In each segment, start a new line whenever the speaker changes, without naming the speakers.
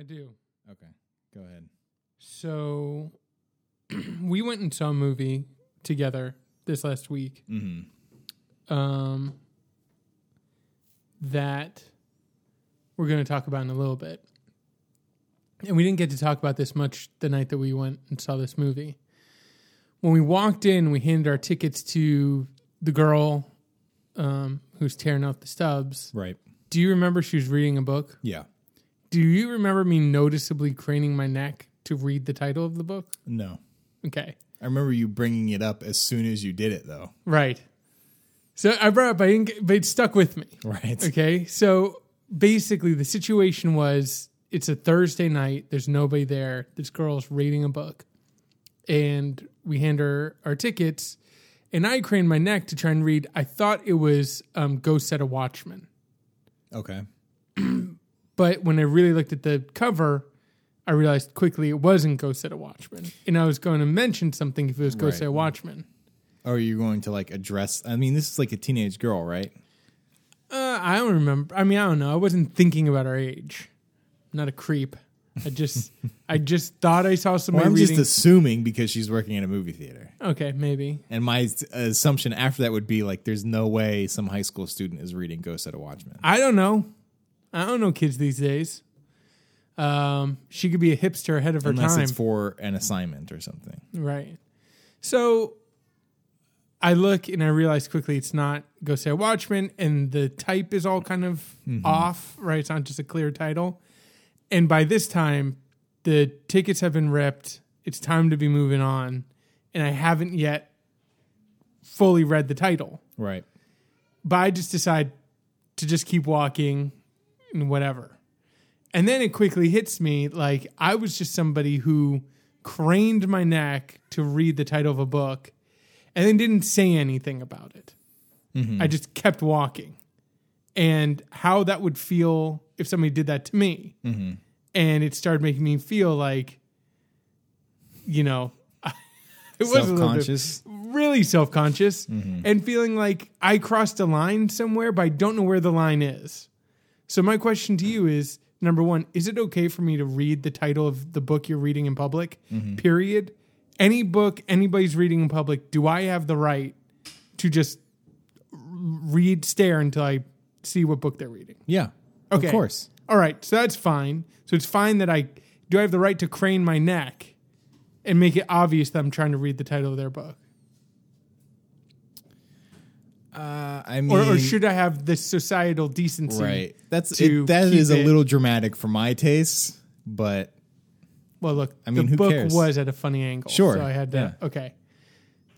I do.
Okay, go ahead.
So we went and saw a movie together this last week.
Mm-hmm.
Um, that we're going to talk about in a little bit. And we didn't get to talk about this much the night that we went and saw this movie. When we walked in, we handed our tickets to the girl um, who's tearing out the stubs.
Right.
Do you remember she was reading a book?
Yeah.
Do you remember me noticeably craning my neck to read the title of the book?
No.
Okay.
I remember you bringing it up as soon as you did it, though.
Right. So I brought it up, I didn't get, but it stuck with me.
Right.
Okay. So basically, the situation was it's a Thursday night. There's nobody there. This girl's reading a book. And we hand her our tickets. And I craned my neck to try and read. I thought it was um, Go Set a Watchman."
Okay.
But when I really looked at the cover, I realized quickly it wasn't Go Set a Watchman. And I was going to mention something if it was Ghost
Right.
Set Watchmen.
Or are you going to like address? I mean, this is like a teenage girl, right?
Uh, I don't remember. I mean, I don't know. I wasn't thinking about her age. I'm not a creep. I just, I just thought I saw
Well, I'm
reading.
just assuming because she's working in a movie theater.
okay, maybe.
And my assumption after that would be like, there's no way some high school student is reading Go Set a Watchman.
I don't know. I don't know kids these days. Um, she could be a hipster ahead of her
Unless
time,
it's for an assignment or something.
right? So I look and I realize quickly it's not Go Say Watchman, and the type is all kind of off, right? It's not just a clear title. And by this time, the tickets have been ripped. It's time to be moving on, and I haven't yet fully read the title.
Right.
but I just decide to just keep walking and whatever. And then it quickly hits me like I was just somebody who craned my neck to read the title of a book and then didn't say anything about it. Mm-hmm. I just kept walking. And how that would feel if somebody did that to me. Mm-hmm. And it started making me feel like, you know, it was a
Self
little bit-
conscious.
really self conscious mm-hmm. and feeling like I crossed a line somewhere, but I don't know where the line is. So, my question to you is number one, is it okay for me to read the title of the book you're reading in public? Mm-hmm. Period. Any book anybody's reading in public, do I have the right to just read, stare until I see what book they're reading?
Yeah.
Okay.
Of course.
All right, so that's fine. So it's fine that I do I have the right to crane my neck and make it obvious that I'm trying to read the title of their book.
Uh, I mean,
or, or should I have this societal decency?
right. That's it, that is a
it-
little dramatic for my taste, but
Well, look,
I mean,
the
who
book
cares?
was at a funny angle,
Sure,
So I had to.
yeah.
Okay.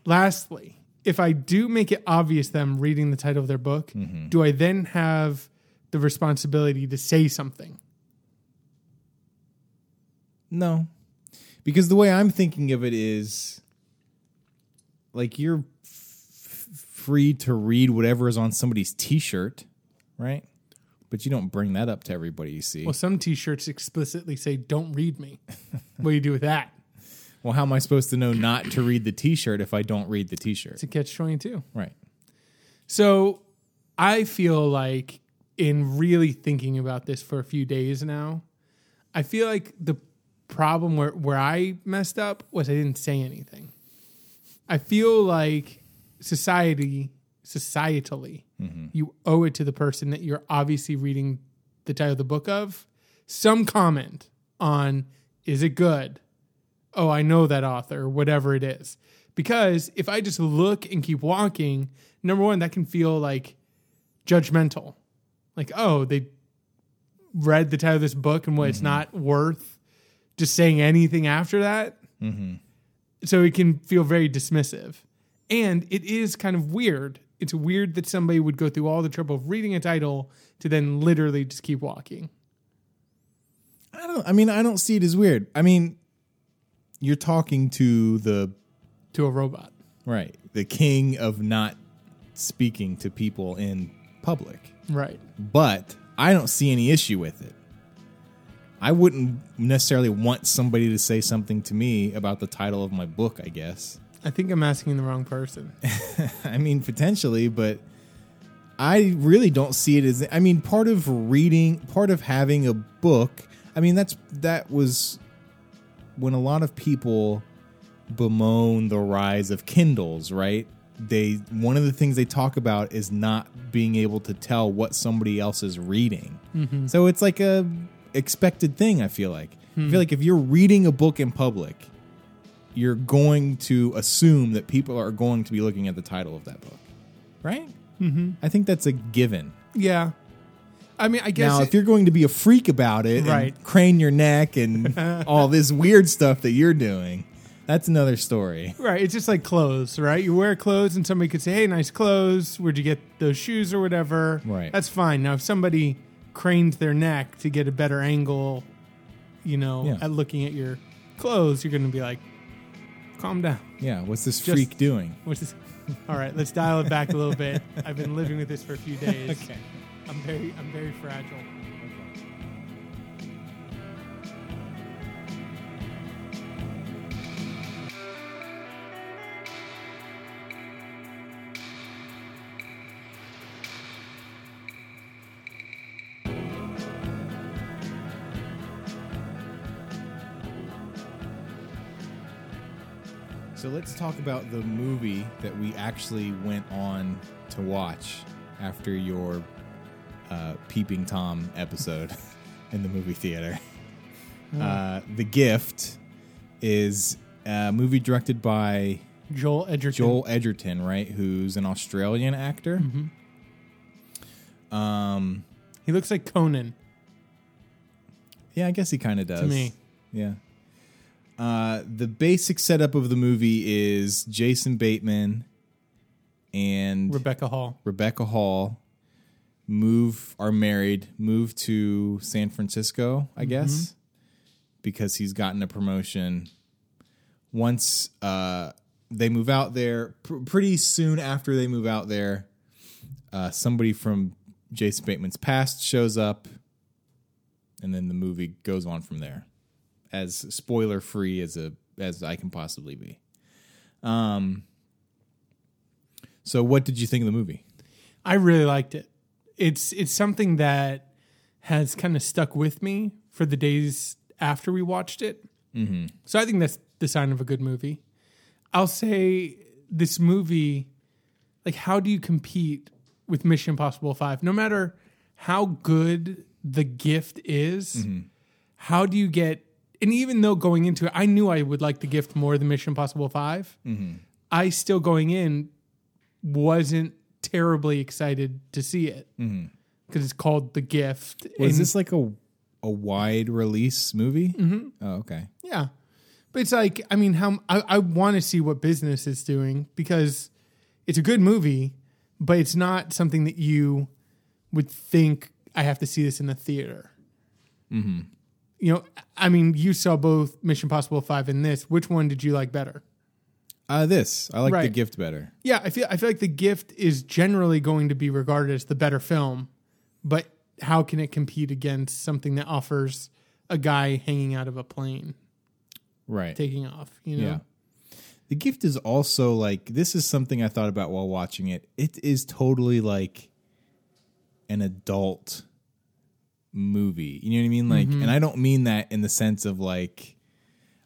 Lastly, if I do make it obvious that I'm reading the title of their book,
Mm-hmm.
do I then have the responsibility to say something?
No. Because the way I'm thinking of it is like you're free to read whatever is on somebody's t-shirt, right? But you don't bring that up to everybody you see.
Well, some T-shirts explicitly say "Don't read me." what do you do with that?
Well, how am I supposed to know not to read the t-shirt if I don't read the t-shirt?
It's a catch twenty two.
Right.
So I feel like in really thinking about this for a few days now, I feel like the problem where, where I messed up was I didn't say anything. I feel like society, societally, mm-hmm. you owe it to the person that you're obviously reading the title of the book of some comment on is it good? Oh, I know that author, whatever it is. Because if I just look and keep walking, number one, that can feel like judgmental. Like, oh, they read the title of this book and what it's mm-hmm. not worth just saying anything after that. Mm-hmm. So it can feel very dismissive. And it is kind of weird. It's weird that somebody would go through all the trouble of reading a title to then literally just keep walking.
I don't I mean, I don't see it as weird. I mean, you're talking to the
to a robot.
right, the king of not speaking to people in public.
Right.
but I don't see any issue with it. I wouldn't necessarily want somebody to say something to me about the title of my book, I guess.
I think I'm asking the wrong person.
I mean, potentially, but I really don't see it as I mean, part of reading, part of having a book, I mean, that's that was when a lot of people bemoan the rise of Kindles, right? They one of the things they talk about is not being able to tell what somebody else is reading. Mm-hmm. So it's like a expected thing. I feel like I feel hmm. like if you're reading a book in public, you're going to assume that people are going to be looking at the title of that book, right? Mm-hmm. I think that's a given.
Yeah. I mean, I guess
Now,
it-
if you're going to be a freak about it
Right.
and crane your neck and all this weird stuff that you're doing, that's another story.
Right. It's just like clothes, right? You wear clothes and somebody could say, hey, nice clothes. Where'd you get those shoes or whatever?
Right.
That's fine. Now, if somebody cranes their neck to get a better angle, you know,
Yeah.
at looking at your clothes, you're going to be like, calm down.
Yeah, what's this
Just-
freak doing?
What's this? All right, let's dial it back a little bit. I've been living with this for a few days.
Okay.
I'm very, I'm very fragile.
So let's talk about the movie that we actually went on to watch after your uh, Peeping Tom episode in the movie theater. Uh, the Gift is a movie directed by
Joel Edgerton.
Joel Edgerton, right? Who's an Australian actor. Um,
He looks like Conan.
yeah, I guess he kind of does.
me.
Yeah. Uh, the basic setup of the movie is Jason Bateman and
Rebecca Hall.
Rebecca Hall move are married, move to San Francisco, I guess, because he's gotten a promotion. Once uh, they move out there, pr- pretty soon after they move out there, uh, somebody from Jason Bateman's past shows up, and then the movie goes on from there, as spoiler free as a as I can possibly be. Um. So, what did you think of the movie?
I really liked it. It's it's something that has kind of stuck with me for the days after we watched it. Mm-hmm. So I think that's the sign of a good movie. I'll say this movie, like, how do you compete with Mission Impossible Five? No matter how good the gift is, how do you get? And even though going into it, I knew I would like the gift more than Mission Impossible 5 mm-hmm. I still going in wasn't terribly excited to see it mm-hmm. because it's called The Gift.
Was this like a a wide release movie? Mm-hmm. Oh, okay.
Yeah, but it's like I mean, how I, I want to see what business is doing because it's a good movie, but it's not something that you would think I have to see this in the theater. Mm-hmm. You know, I mean, you saw both Mission Possible Five and this. Which one did you like better?
Uh, this I like the gift better.
Yeah, I feel I feel like The Gift is generally going to be regarded as the better film, but how can it compete against something that offers a guy hanging out of a plane
Right.
taking off? You know,
Yeah. The gift is also like this is something I thought about while watching it. It is totally like an adult movie. You know what I mean? Like and I don't mean that in the sense of like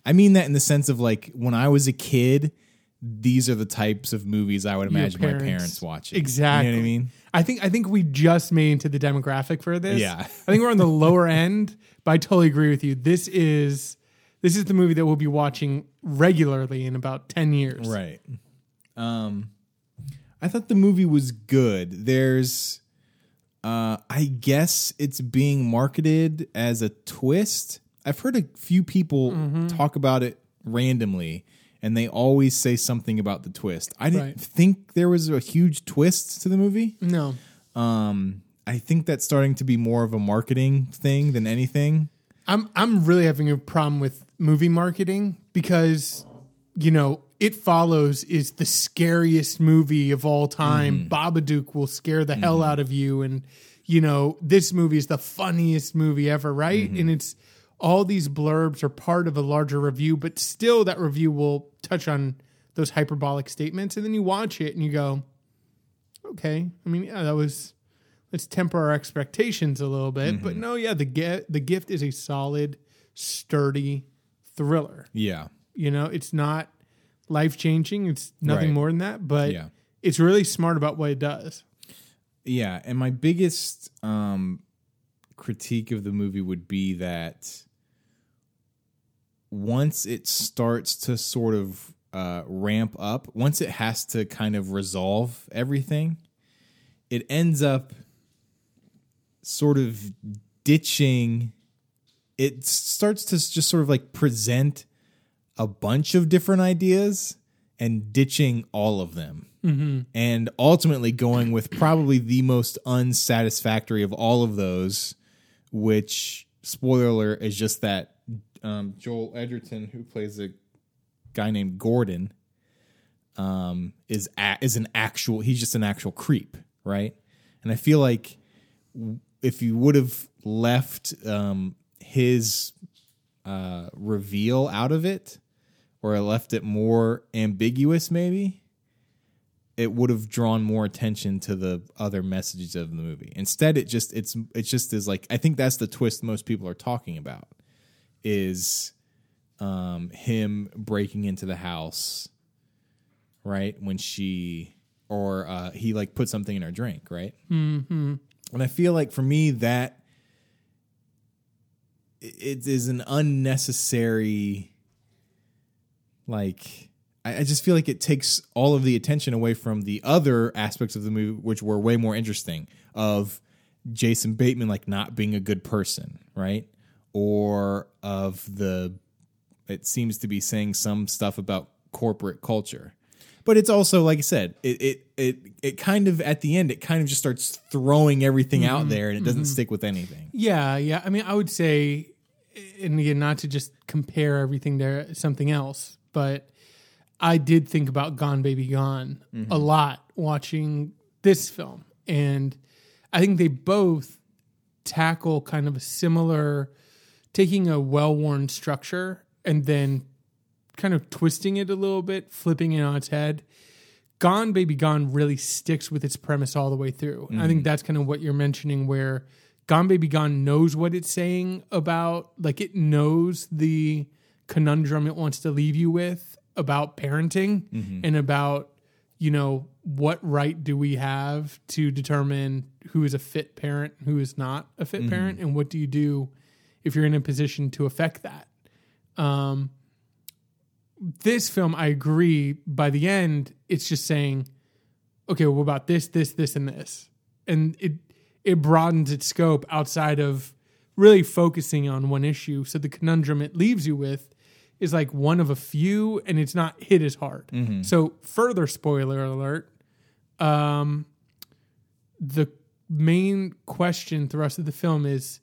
I mean that in the sense of like when I was a kid, these are the types of movies I would imagine my
parents-
parents watching.
Exactly.
You know what I mean?
I think I think we just made into the demographic for this.
Yeah.
I think we're on the lower end, but I totally agree with you. This is this is the movie that we'll be watching regularly in about ten years.
Right. Um I thought the movie was good. There's uh I guess it's being marketed as a twist. I've heard a few people
Mm-hmm.
talk about it randomly and they always say something about the twist. I didn't
Right.
think there was a huge twist to the movie.
No.
Um I think that's starting to be more of a marketing thing than anything.
I'm I'm really having a problem with movie marketing because you know it follows is the scariest movie of all time. Mm-hmm. Babadook will scare the hell mm-hmm. out of you, and you know this movie is the funniest movie ever, right? Mm-hmm. And it's all these blurbs are part of a larger review, but still that review will touch on those hyperbolic statements, and then you watch it and you go, okay, I mean, yeah, that was let's temper our expectations a little bit. But no, yeah, the get the gift is a solid, sturdy thriller.
Yeah.
You know, it's not life changing. It's nothing
Right.
more than that, but
Yeah.
it's really smart about what it does.
Yeah, and my biggest um, critique of the movie would be that once it starts to sort of uh, ramp up, once it has to kind of resolve everything, it ends up sort of ditching. It starts to just sort of like present a bunch of different ideas and ditching all of them and ultimately going with probably the most unsatisfactory of all of those, which spoiler alert is just that um, Joel Edgerton, who plays a guy named Gordon, um, is a, is an actual. He's just an actual creep, right? And I feel like if you would have left um, his uh, reveal out of it, or left it more ambiguous, maybe it would have drawn more attention to the other messages of the movie. Instead, it just it's it just is like I think that's the twist most people are talking about is um, him breaking into the house, right when she or uh, he like put something in her drink, right? Mm-hmm. And I feel like for me that it is an unnecessary like I, I just feel like it takes all of the attention away from the other aspects of the movie which were way more interesting of jason bateman like not being a good person right? Or of the it seems to be saying some stuff about corporate culture. But it's also like i said it it it, it kind of at the end it kind of just starts throwing everything out mm-hmm. there and it doesn't mm-hmm. stick with anything.
Yeah, yeah. I mean, I would say, and again, not to just compare everything to something else, but I did think about Gone Baby Gone mm-hmm. a lot watching this film. And I think they both tackle kind of a similar, taking a well worn structure and then kind of twisting it a little bit, flipping it on its head. Gone Baby Gone really sticks with its premise all the way through. And I think mm-hmm. that's kind of what you're mentioning where Gone Baby Gone knows what it's saying about like it knows the conundrum it wants to leave you with about parenting and about you know what right do we have to determine who is a fit parent who is not a fit parent and what do you do if you're in a position to affect that um this film, I agree. By the end, it's just saying, okay, what about this, this, this, and this, and it it broadens its scope outside of really focusing on one issue. So the conundrum it leaves you with is like one of a few, and it's not hit as hard. So further spoiler alert. Um, the main question the rest of the film is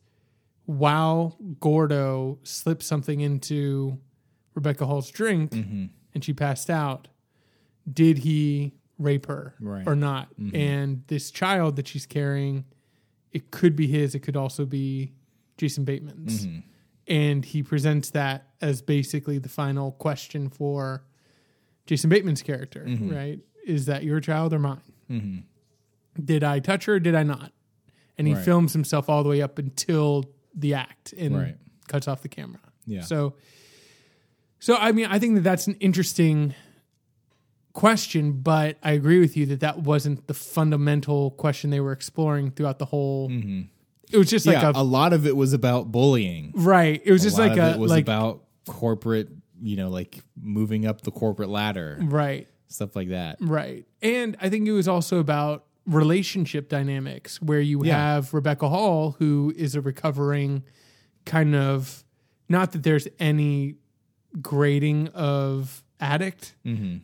while Gordo slipped something into Rebecca Hall's drink
Mm-hmm.
and she passed out, did he rape her
Right. Mm-hmm.
or not? And this child that she's carrying, it could be his, it could also be Jason Bateman's.
Mm-hmm.
And he presents that as basically the final question for Jason Bateman's character,
Mm-hmm.
right? Is that your child or mine? Did I touch her? Or did I not? And he
Right.
films himself all the way up until the act and
Right.
cuts off the camera.
Yeah.
So, so I mean, I think that that's an interesting question, but I agree with you that that wasn't the fundamental question they were exploring throughout the whole. It was just like
Mm-hmm. yeah,
a,
a lot of it was about bullying.
right. It was just
a lot
like
of
a
it was
like
about corporate, you know, like moving up the corporate ladder,
right.
stuff like that.
Right. And I think it was also about relationship dynamics where you
Yeah.
have Rebecca Hall, who is a recovering kind of, not that there's any grading of addict,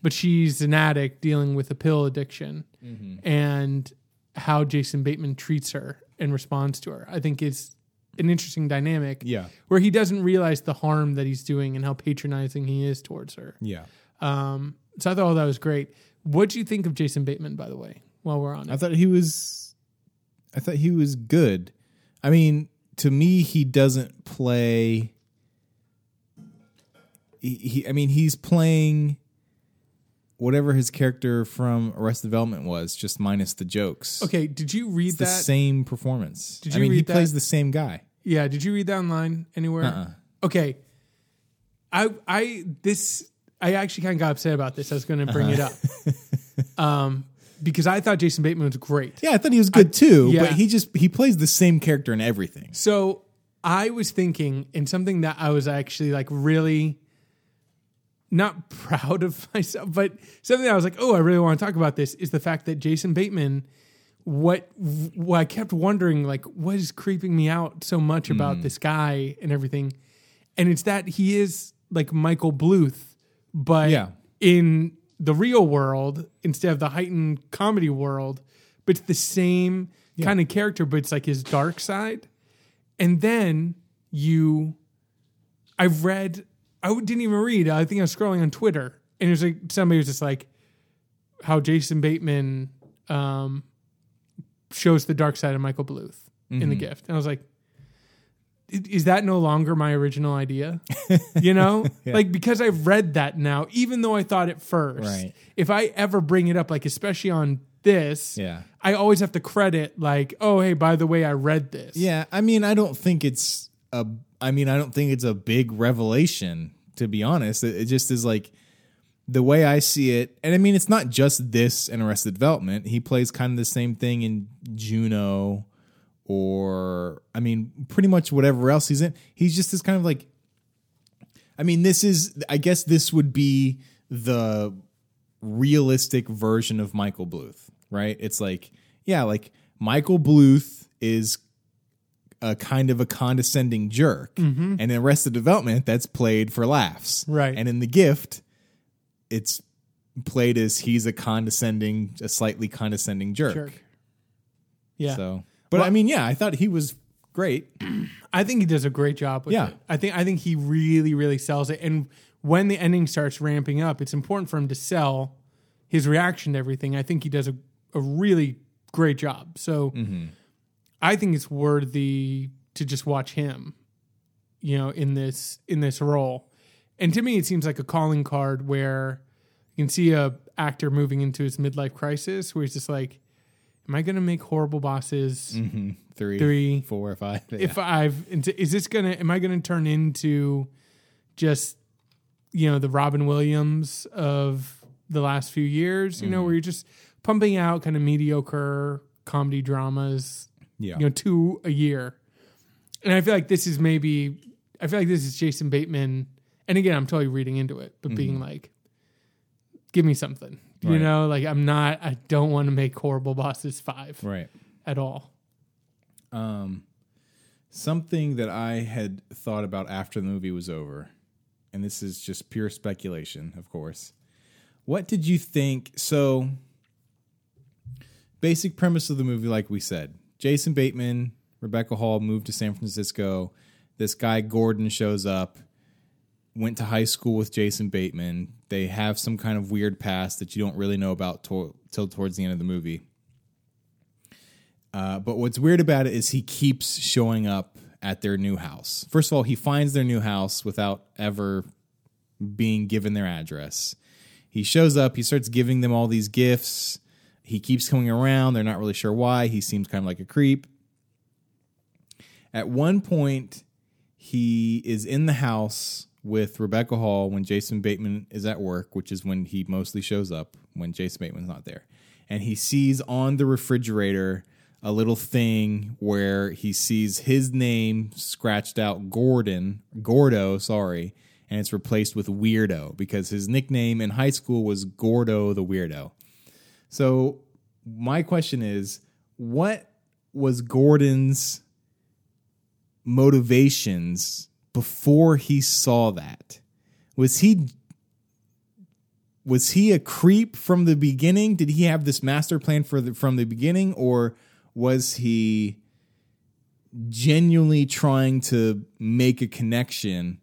but she's an addict dealing with a pill addiction and how Jason Bateman treats her and responds to her. I think is an interesting dynamic
Yeah.
where he doesn't realize the harm that he's doing and how patronizing he is towards her.
Yeah.
Um, so I thought all that was great. What do you think of Jason Bateman, by the way, while we're on it?
I thought he was I thought he was good. I mean, to me he doesn't play he, he I mean, he's playing whatever his character from Arrested Development was, just minus the jokes.
Okay, did you read
the
that?
same performance.
Did
I
you
mean, he
read that?
plays the same guy.
Yeah, did you read that online anywhere?
Uh-uh.
Okay. I I this I actually kind of got upset about this. I was going to bring it up. um because I thought Jason Bateman was great.
Yeah, I thought he was good too,
yeah.
but he just he plays the same character in everything.
So I was thinking, and something that I was actually like really not proud of myself, but something I was like, oh, I really want to talk about this is the fact that Jason Bateman, what, what I kept wondering, like, what is creeping me out so much about mm. this guy and everything. And it's that he is like Michael Bluth, but
Yeah.
in the real world instead of the heightened comedy world, but it's the same kind of character, but it's like his dark side. And then you, I've read, I didn't even read. I think I was scrolling on Twitter, and it was like somebody was just like, how Jason Bateman um, shows the dark side of Michael Bluth in the gift, and I was like, is that no longer my original idea? You know, like because I've read that now, even though I thought it first.
Right.
If I ever bring it up, like especially on this,
Yeah.
I always have to credit like, oh hey, by the way, I read this.
Yeah, I mean, I don't think it's a. I mean, I don't think it's a big revelation. To be honest, it, it just is like the way I see it. And I mean, it's not just this and Arrested Development. He plays kind of the same thing in Juno, or I mean, pretty much whatever else he's in. He's just this kind of like. I mean, this is. I guess this would be the realistic version of Michael Bluth, right? It's like, yeah, like Michael Bluth is a kind of a condescending jerk. Mm-hmm. And in Arrested Development, that's played for laughs.
Right.
And in The Gift, it's played as he's a condescending, a slightly condescending jerk.
Jerk. Yeah.
So, but
Well-
I mean, yeah, I thought he was great.
I think he does a great job with
Yeah.
it. I think I think he really, really sells it. And when the ending starts ramping up, it's important for him to sell his reaction to everything. I think he does a, a really great job. So mm-hmm. I think it's worthy to just watch him, you know, in this in this role. And to me, it seems like a calling card where you can see a actor moving into his midlife crisis, where he's just like, "Am I going to make horrible bosses?" Mm-hmm.
Three,
Three.
four, five.
if I've is this gonna am I gonna turn into just you know the Robin Williams of the last few years? You know, mm-hmm. where you're just pumping out kind of mediocre comedy dramas,
yeah.
you know, two a year. And I feel like this is maybe I feel like this is Jason Bateman. And again, I'm totally reading into it, but being like, give me something. You
Right.
know, like I'm not. I don't want to make horrible bosses five
right.
at all.
Um, something that I had thought about after the movie was over, and this is just pure speculation, of course. What did you think? So, basic premise of the movie, like we said, Jason Bateman, Rebecca Hall moved to San Francisco. This guy Gordon shows up. Went to high school with Jason Bateman. They have some kind of weird past that you don't really know about to- till towards the end of the movie. Uh, but what's weird about it is he keeps showing up at their new house. First of all, he finds their new house without ever being given their address. He shows up, he starts giving them all these gifts. He keeps coming around. They're not really sure why. He seems kind of like a creep. At one point, he is in the house with Rebecca Hall when Jason Bateman is at work, which is when he mostly shows up when Jason Bateman's not there. And he sees on the refrigerator a little thing where he sees his name scratched out Gordon, Gordo, sorry, and it's replaced with Weirdo because his nickname in high school was Gordo the Weirdo. So my question is, what was Gordon's motivations before he saw that? Was he was he a creep from the beginning? Did he have this master plan for the, from the beginning, or was he genuinely trying to make a connection?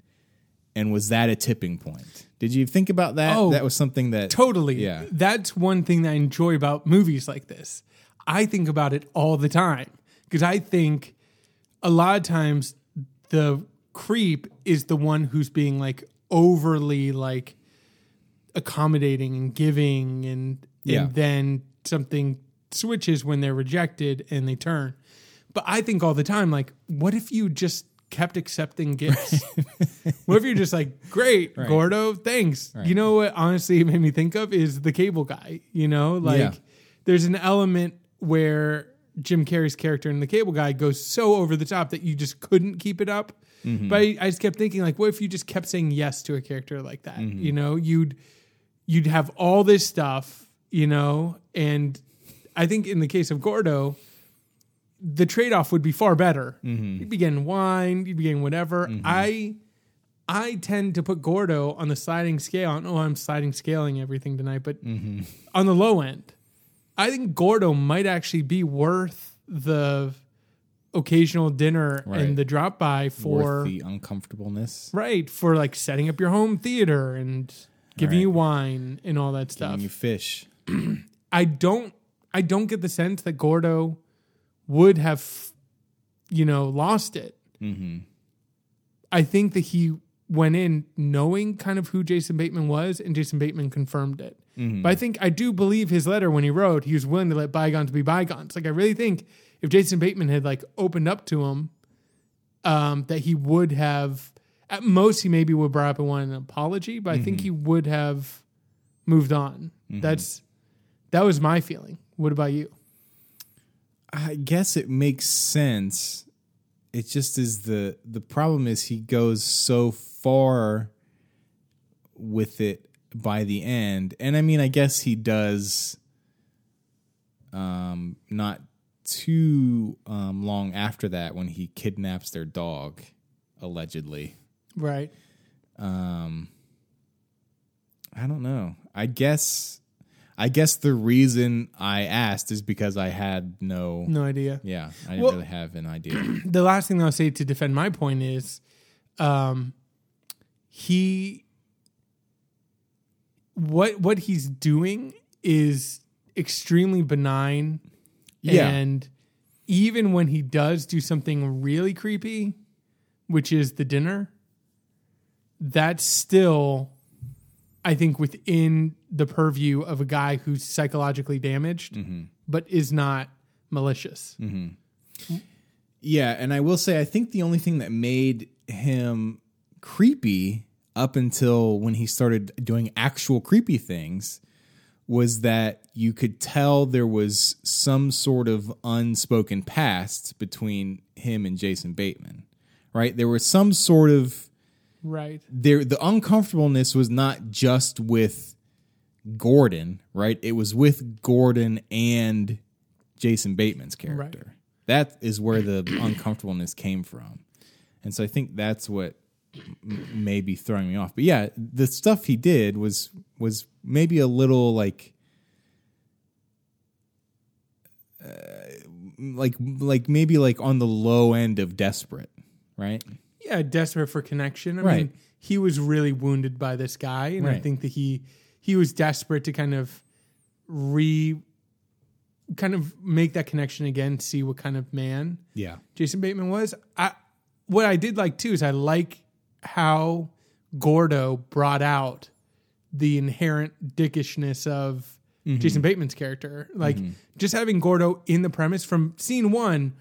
And was that a tipping point? Did you think about that?
Oh,
that was something that
Totally.
Yeah.
That's one thing that I enjoy about movies like this. I think about it all the time because I think a lot of times the creep is the one who's being like overly like accommodating and giving and
Yeah.
and then something switches when they're rejected and they turn. But I think all the time, like, what if you just kept accepting gifts? what if you're just like, great,
Right.
Gordo, thanks. You know what honestly it made me think of is the cable guy, you know? Like
Yeah.
there's an element where Jim Carrey's character in the cable guy goes so over the top that you just couldn't keep it up.
Mm-hmm.
But I, I just kept thinking, like, what if you just kept saying yes to a character like that?
Mm-hmm.
You know, you'd you'd have all this stuff, you know, and I think in the case of Gordo, the trade off would be far better.
Mm-hmm.
You'd be getting wine, you'd be getting whatever. I I tend to put Gordo on the sliding scale. Don't I'm sliding scaling everything tonight, but
Mm-hmm.
on the low end. I think Gordo might actually be worth the occasional dinner
Right.
and the drop by for
Worth the uncomfortableness.
right for like setting up your home theater and giving
Right.
you wine and all that stuff.
Giving you fish.
I don't I don't get the sense that Gordo would have you know lost it.
Mm-hmm.
I think that he went in knowing kind of who Jason Bateman was, and Jason Bateman confirmed it.
Mm-hmm.
But I think I do believe his letter when he wrote, he was willing to let bygones be bygones. Like I really think if Jason Bateman had like opened up to him, um, that he would have at most he maybe would brought up and wanted an apology, but I think he would have moved on. That's that was my feeling. What about you?
I guess it makes sense. It just is the the problem is he goes so far with it by the end. And I mean I guess he does um not too um long after that when he kidnaps their dog allegedly.
Right.
Um I don't know. I guess I guess the reason I asked is because I had no
No idea.
yeah, I didn't
Well-
really have an idea.
the last thing I'll say to defend my point is, um, he what what he's doing is extremely benign,
Yeah.
and even when he does do something really creepy, which is the dinner, that's still, I think, within the purview of a guy who's psychologically damaged, mm-hmm. but is not malicious. Mm-hmm.
yeah, and I will say I think the only thing that made him creepy up until when he started doing actual creepy things was that you could tell there was some sort of unspoken past between him and Jason Bateman. Right? There was some sort of
Right.
there the uncomfortableness was not just with Gordon, right? It was with Gordon and Jason Bateman's character. That is where the uncomfortableness came from. And so I think that's what m- may be throwing me off. But yeah, the stuff he did was was maybe a little like uh, like like maybe like on the low end of desperate, right?
Yeah, desperate for connection. I
Right.
mean, he was really wounded by this guy, and I think that he he was desperate to kind of re kind of make that connection again, see what kind of man
Yeah.
Jason Bateman was. I what I did like too is I like how Gordo brought out the inherent dickishness of mm-hmm. Jason Bateman's character. Like mm-hmm. just having Gordo in the premise from scene one,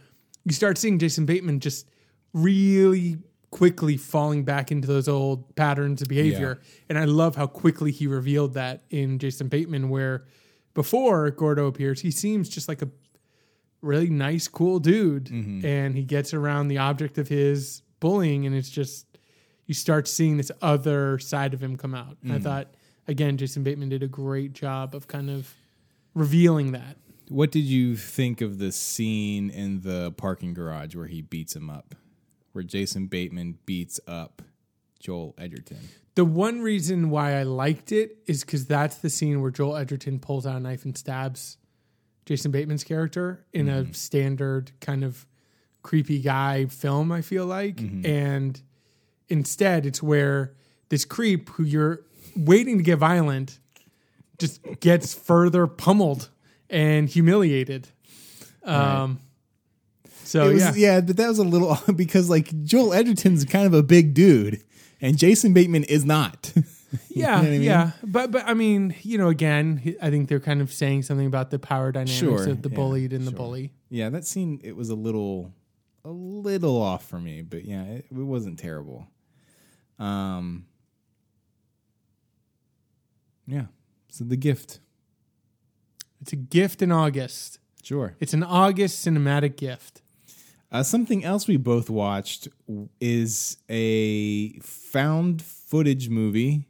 you start seeing Jason Bateman just really quickly falling back into those old patterns of behavior. And I love how quickly he revealed that in Jason Bateman, where before Gordo appears, he seems just like a really nice, cool dude. Mm-hmm. And he gets around the object of his bullying, and it's just, you start seeing this other side of him come out. And I mm-hmm. thought, again, Jason Bateman did a great job of kind of revealing that.
What did you think of the scene in the parking garage where he beats him up? Where Jason Bateman beats up Joel Edgerton.
The one reason why I liked it is because that's the scene where Joel Edgerton pulls out a knife and stabs Jason Bateman's character in a standard kind of creepy guy film, I feel like. And instead, it's where this creep who you're waiting to get violent just gets further pummeled and humiliated. Um, So
It was,
yeah,
yeah. but that was a little because like Joel Edgerton's kind of a big dude, and Jason Bateman is not.
Yeah,
know I mean?
yeah, but but I mean, you know, again, I think they're kind of saying something about the power dynamics
Sure,
of the
yeah,
bullied and the bully.
Yeah, that scene it was a little a little off for me, but yeah, it, it wasn't terrible. Um Yeah. So the gift.
It's a gift in August.
Sure.
It's an August cinematic gift.
Uh, something else we both watched is a found footage movie,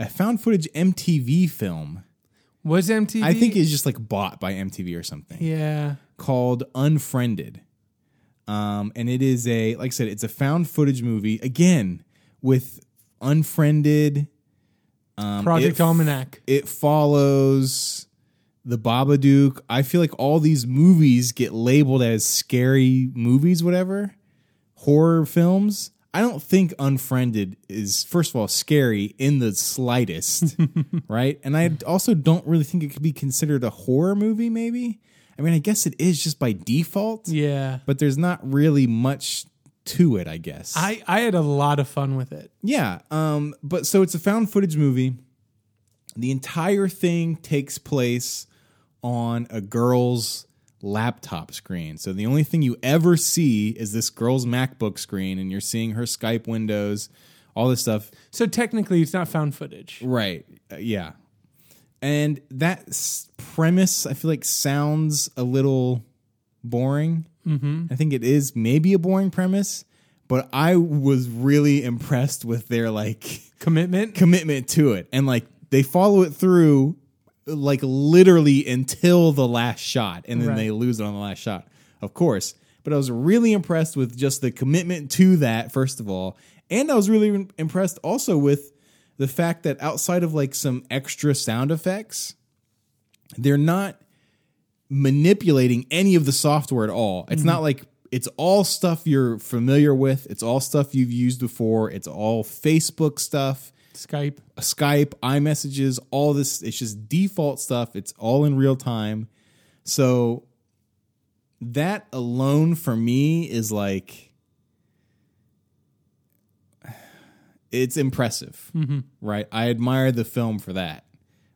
a found footage MTV film.
Was MTV?
I think it's just like bought by MTV or something.
yeah.
called Unfriended. Um, and it is a, like I said, it's a found footage movie again with Unfriended. Um,
Project
it,
Almanac.
It follows the Babadook. I feel like all these movies get labeled as scary movies, whatever, horror films. I don't think Unfriended is, first of all, scary in the slightest, right? And I also don't really think it could be considered a horror movie, maybe. I mean, I guess it is just by default,
Yeah.
but there's not really much to it, I guess.
I, I had a lot of fun with it.
Yeah. Um, but so it's a found footage movie. The entire thing takes place on a girl's laptop screen. So the only thing you ever see is this girl's MacBook screen, and you're seeing her Skype windows, all this stuff.
So technically, it's not found footage.
Right. Uh, yeah. And that s- premise, I feel like, sounds a little boring. Mm-hmm. I think it is maybe a boring premise, but I was really impressed with their like
Commitment.
commitment to it. And like they follow it through like literally until the last shot and then
Right.
they lose it on the last shot, of course. But I was really impressed with just the commitment to that, first of all. And I was really impressed also with the fact that outside of like some extra sound effects, they're not manipulating any of the software at all. It's mm-hmm. not like it's all stuff you're familiar with, it's all stuff you've used before, it's all Facebook stuff.
Skype.
Skype, iMessages, all this. It's just default stuff. It's all in real time. So that alone for me is like, it's impressive, right? I admire the film for that,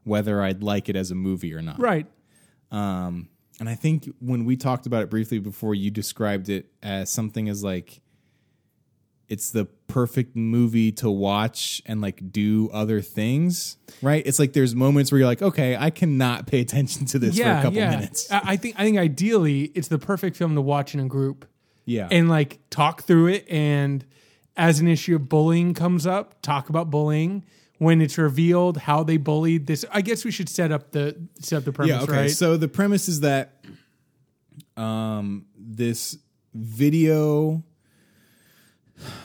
whether I'd like it as a movie or not.
Right.
Um, and I think when we talked about it briefly before, you described it as something as like it's the perfect movie to watch and like do other things, right? It's like there's moments where you're like, okay, I cannot pay attention to this for a couple minutes.
I I think I think ideally it's the perfect film to watch in a group
Yeah.
and like talk through it and as an issue of bullying comes up, talk about bullying. When it's revealed how they bullied this, I guess we should set up the set up the premise,
yeah, okay.
right?
So the premise is that um this video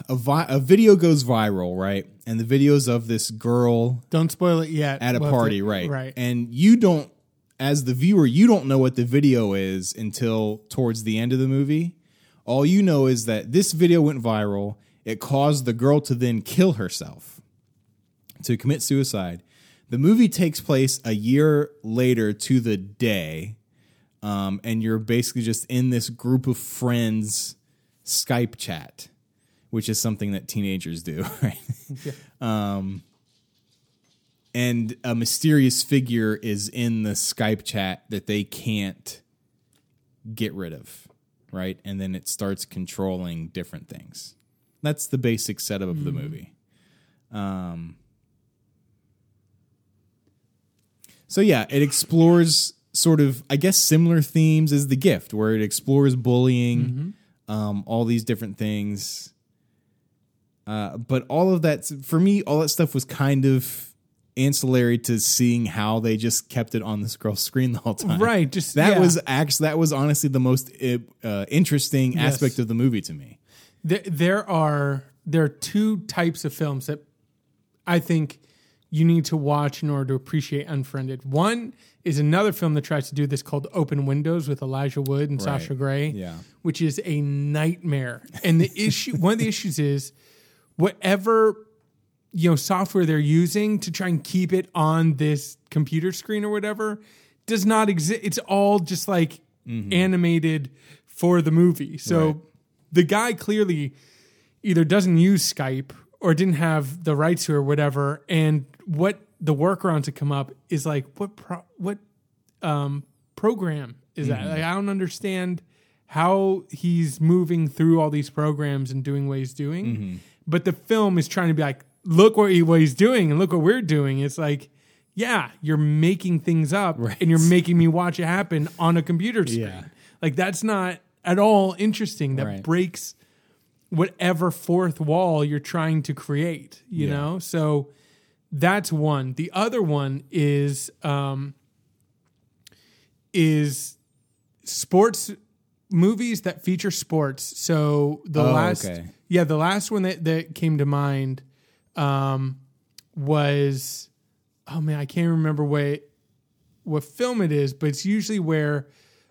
a, vi- a video goes viral, right? And the videos of this girl
Don't spoil it yet.
at a
We'll have
party,
to-
right?
Right.
And you don't, as the viewer, you don't know what the video is until towards the end of the movie. All you know is that this video went viral. It caused the girl to then kill herself, to commit suicide. The movie takes place a year later to the day, um, and you're basically just in this group of friends Skype chat, which is something that teenagers do, right? Um, and a mysterious figure is in the Skype chat that they can't get rid of, right? And then it starts controlling different things. That's the basic setup of the movie. Um, so yeah, it explores sort of, I guess, similar themes as The Gift, where it explores bullying, um, all these different things. Uh, but all of that, for me, all that stuff was kind of ancillary to seeing how they just kept it on this girl's screen the whole time.
Right, just-
that
yeah.
was actually that was honestly the most uh, interesting
Yes.
aspect of the movie to me.
there, there are there are two types of films that I think you need to watch in order to appreciate Unfriended. One is another film that tries to do this called Open Windows with Elijah Wood and
Right.
Sasha Grey,
Yeah.
which is a nightmare. And the issue, one of the issues is whatever you know software they're using to try and keep it on this computer screen or whatever does not exist. It's all just like mm-hmm. animated for the movie. So
Right.
the guy clearly either doesn't use Skype or didn't have the rights to or whatever. And what the workaround to come up is like, what pro- what um, program is that? Mm-hmm. Like, I don't understand how he's moving through all these programs and doing what he's doing. Mm-hmm. But the film is trying to be like, look what, he, what he's doing and look what we're doing. It's like, yeah, you're making things up
Right.
and you're making me watch it happen on a computer screen.
Yeah.
Like that's not at all interesting. That
Right.
breaks whatever fourth wall you're trying to create, you
Yeah.
know? So that's one. The other one is um is sports movies that feature sports. So the
Oh,
last
okay.
yeah, the last one that, that came to mind um was oh man, I can't remember what what film it is, but it's usually where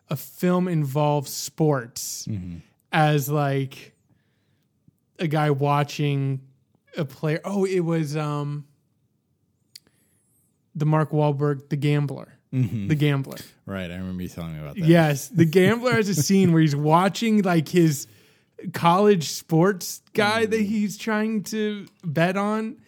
a film involves sports as like a guy watching a player. Oh, it was um the Mark Wahlberg, The Gambler. Mm-hmm. The Gambler.
Right. I remember you telling me about that.
Yes, The Gambler has a scene where he's watching like his college sports guy that mm-hmm. he's trying to bet on.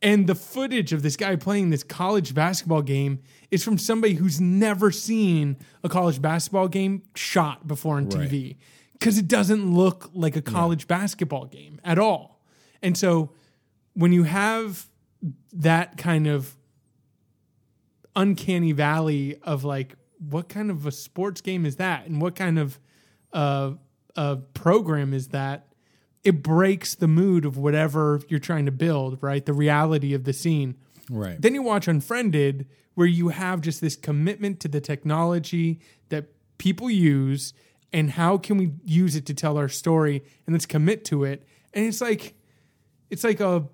And the footage of this guy playing this college basketball game is from somebody who's never seen a college basketball game shot before on
Right.
TV because it doesn't look like a college basketball game at all. And so when you have that kind of uncanny valley of like what kind of a sports game is that? And what kind of uh, uh, program is that? It breaks the mood of whatever you're trying to build right? The reality of the scene.
Right.
then you watch unfriended where you have just this commitment to the technology that people use and how can we use it to tell our story and let's commit to it. And it's like it's like a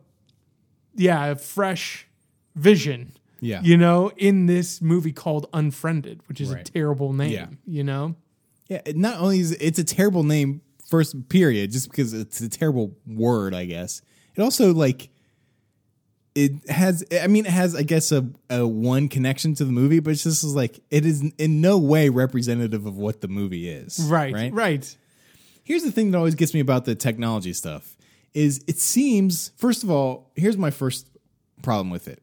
yeah a fresh vision
Yeah.
you know in this movie called unfriended which is a
Right.
terrible name
Yeah.
you know
Yeah, it not only is it's a terrible name first period, just because it's a terrible word, I guess. It also like it has I mean it has I guess a, a one connection to the movie, but it's just like it is in no way representative of what the movie is.
right
Right.
right,
Here's the thing that always gets me about the technology stuff is it seems first of all, here's my first problem with it.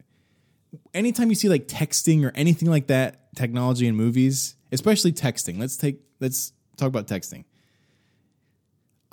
Anytime you see like texting or anything like that, technology in movies, especially texting. Let's take let's talk about texting.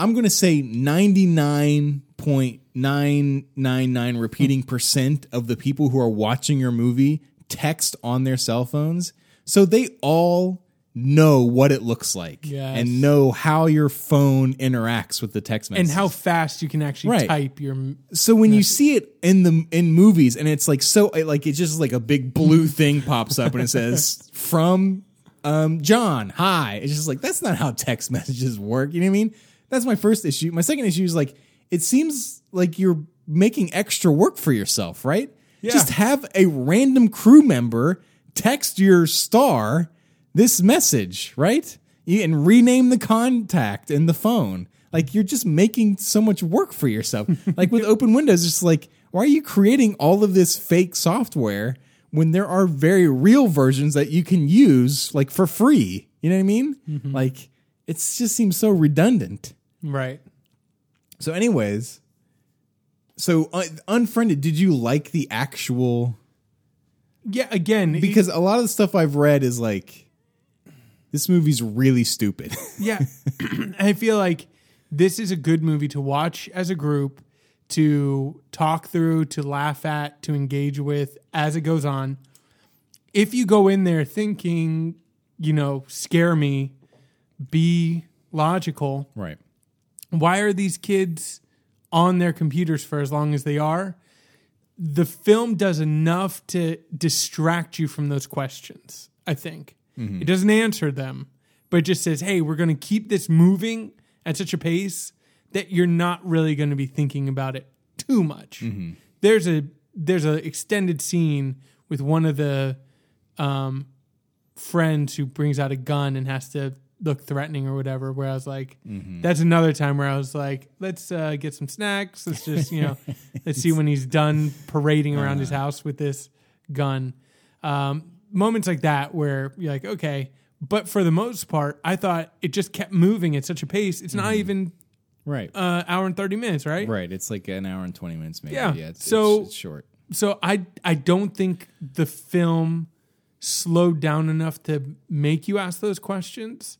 I'm going to say 99.999 repeating hmm. percent of the people who are watching your movie text on their cell phones. So they all know what it looks like
Yes.
and know how your phone interacts with the text message.
and how fast you can actually
Right.
type your
so when you see it in the in movies and it's like so like it's just like a big blue thing pops up and it says from um John hi it's just like that's not how text messages work you know what I mean that's my first issue my second issue is like it seems like you're making extra work for yourself right
Yeah.
just have a random crew member text your star this message right? You, and rename the contact in the phone. Like you're just making so much work for yourself. Like with open windows it's just like why are you creating all of this fake software when there are very real versions that you can use like for free? You know what i mean? Like it just seems so redundant.
Right.
So anyways so uh, unfriended did you like the actual
yeah again
because a lot of the stuff i've read is like this movie's really stupid
Yeah. I feel like this is a good movie to watch as a group, to talk through, to laugh at, to engage with as it goes on. If you go in there thinking, you know, scare me, be logical,
right
why are these kids on their computers for as long as they are? The film does enough to distract you from those questions, I think. It doesn't answer them, but it just says, hey, we're going to keep this moving at such a pace that you're not really going to be thinking about it too much. There's a there's an extended scene with one of the um, friends who brings out a gun and has to look threatening or whatever. Where I was like, that's another time where I was like, let's uh, get some snacks. Let's just you know, let's see when he's done parading around his house with this gun. Um, moments like that where you're like, okay. But for the most part, I thought it just kept moving at such a pace. It's not even
Right.
uh, hour and thirty minutes, right?
right. It's like an hour and twenty minutes, maybe.
Yeah.
Yeah. it's,
So-
it's, it's short.
So I I don't think the film slowed down enough to make you ask those questions,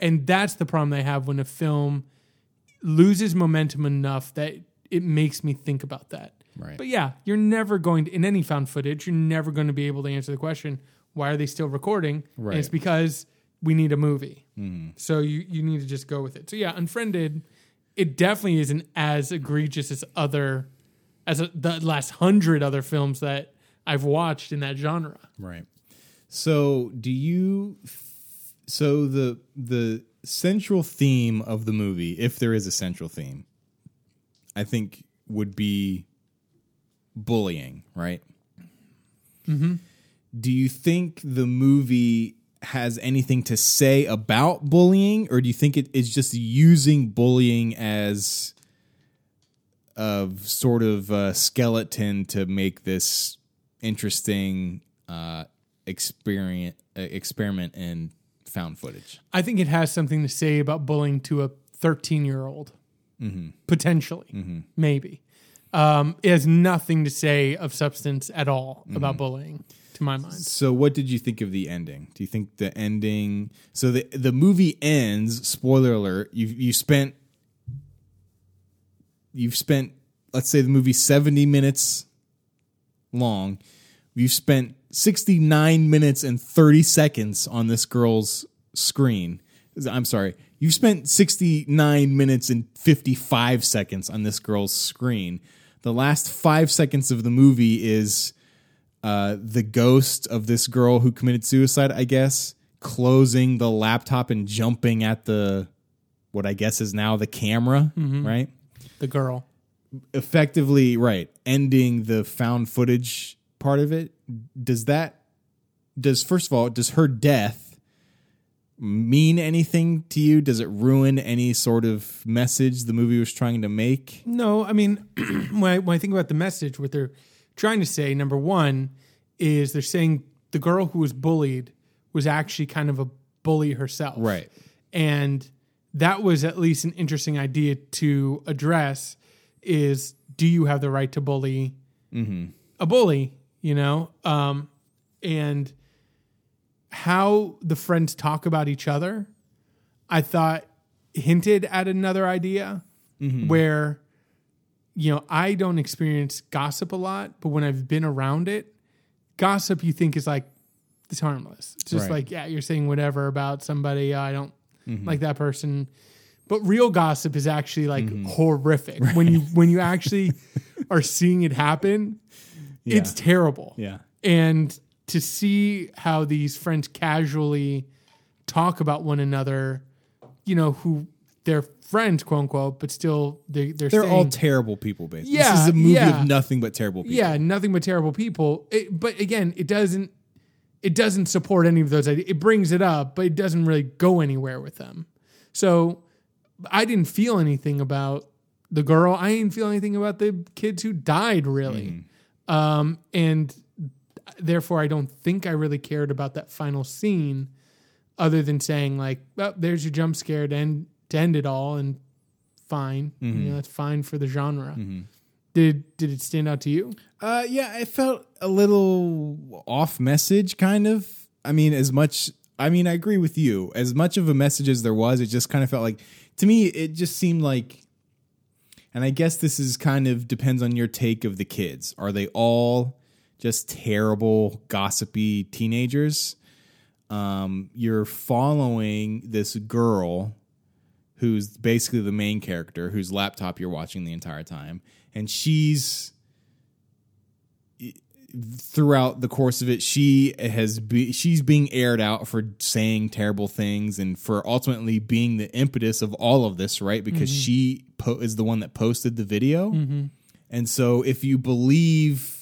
and that's the problem they have when a film loses momentum enough that it makes me think about that.
Right.
But yeah, you're never going to in any found footage, you're never going to be able to answer the question, why are they still recording? And
Right.
it's because we need a movie. Mm-hmm. So you you need to just go with it. So yeah, Unfriended, it definitely isn't as egregious as other as a, the last hundred other films that I've watched in that genre.
Right. So, do you? So the the central theme of the movie, if there is a central theme, I think would be bullying. Right. Mm-hmm. Do you think the movie has anything to say about bullying, or do you think it is just using bullying as of sort of a skeleton to make this interesting uh, experience uh, experiment in found footage.
I think it has something to say about bullying to a 13 year old, potentially, maybe. Um, it has nothing to say of substance at all about bullying, to my mind.
So, what did you think of the ending? Do you think the ending? So the the movie ends. Spoiler alert! You you spent you've spent let's say the movie seventy minutes long. You've spent sixty nine minutes and thirty seconds on this girl's screen. I'm sorry. You've spent 69 minutes and 55 seconds on this girl's screen. The last five seconds of the movie is uh, the ghost of this girl who committed suicide, I guess, closing the laptop and jumping at the what I guess is now the camera, right?
The girl.
Effectively, right, ending the found footage part of it. Does that does first of all, does her death mean anything to you? Does it ruin any sort of message the movie was trying to make?
No, I mean, when I, when I think about the message, what they're trying to say, number one, is they're saying the girl who was bullied was actually kind of a bully herself.
Right.
And that was at least an interesting idea to address is do you have the right to bully a bully, you know? Um, and how the friends talk about each other, I thought hinted at another idea mm-hmm. where, you know, I don't experience gossip a lot, but when I've been around it, gossip you think is like, it's harmless. It's just
Right.
like, yeah, you're saying whatever about somebody. Oh, I don't mm-hmm. like that person. But real gossip is actually like mm-hmm. horrific. When you when you actually are seeing it happen, it's terrible.
Yeah.
And to see how these friends casually talk about one another, you know, who they're friends, quote unquote, but still they, they're
They're all terrible people, basically.
Yeah,
this is a movie
yeah.
of nothing but terrible people.
yeah, nothing but terrible people. It, but again, it doesn't it doesn't support any of those ideas. It brings it up, but it doesn't really go anywhere with them. So I didn't feel anything about the girl. I didn't feel anything about the kids who died really. Um, and therefore I don't think I really cared about that final scene other than saying like, oh, there's your jump scare to end, to end it all and fine. You know, that's fine for the genre. Did did it stand out to you?
Uh, yeah, I felt a little off message, kind of. I mean, as much. I mean, I agree with you. As much of a message as there was, it just kind of felt like to me. It just seemed like, and I guess this is kind of depends on your take of the kids. Are they all just terrible, gossipy teenagers? Um, you're following this girl who's basically the main character, whose laptop you're watching the entire time, and she's throughout the course of it, she has be, she's being aired out for saying terrible things and for ultimately being the impetus of all of this, right? Because she po- is the one that posted the video, and so if you believe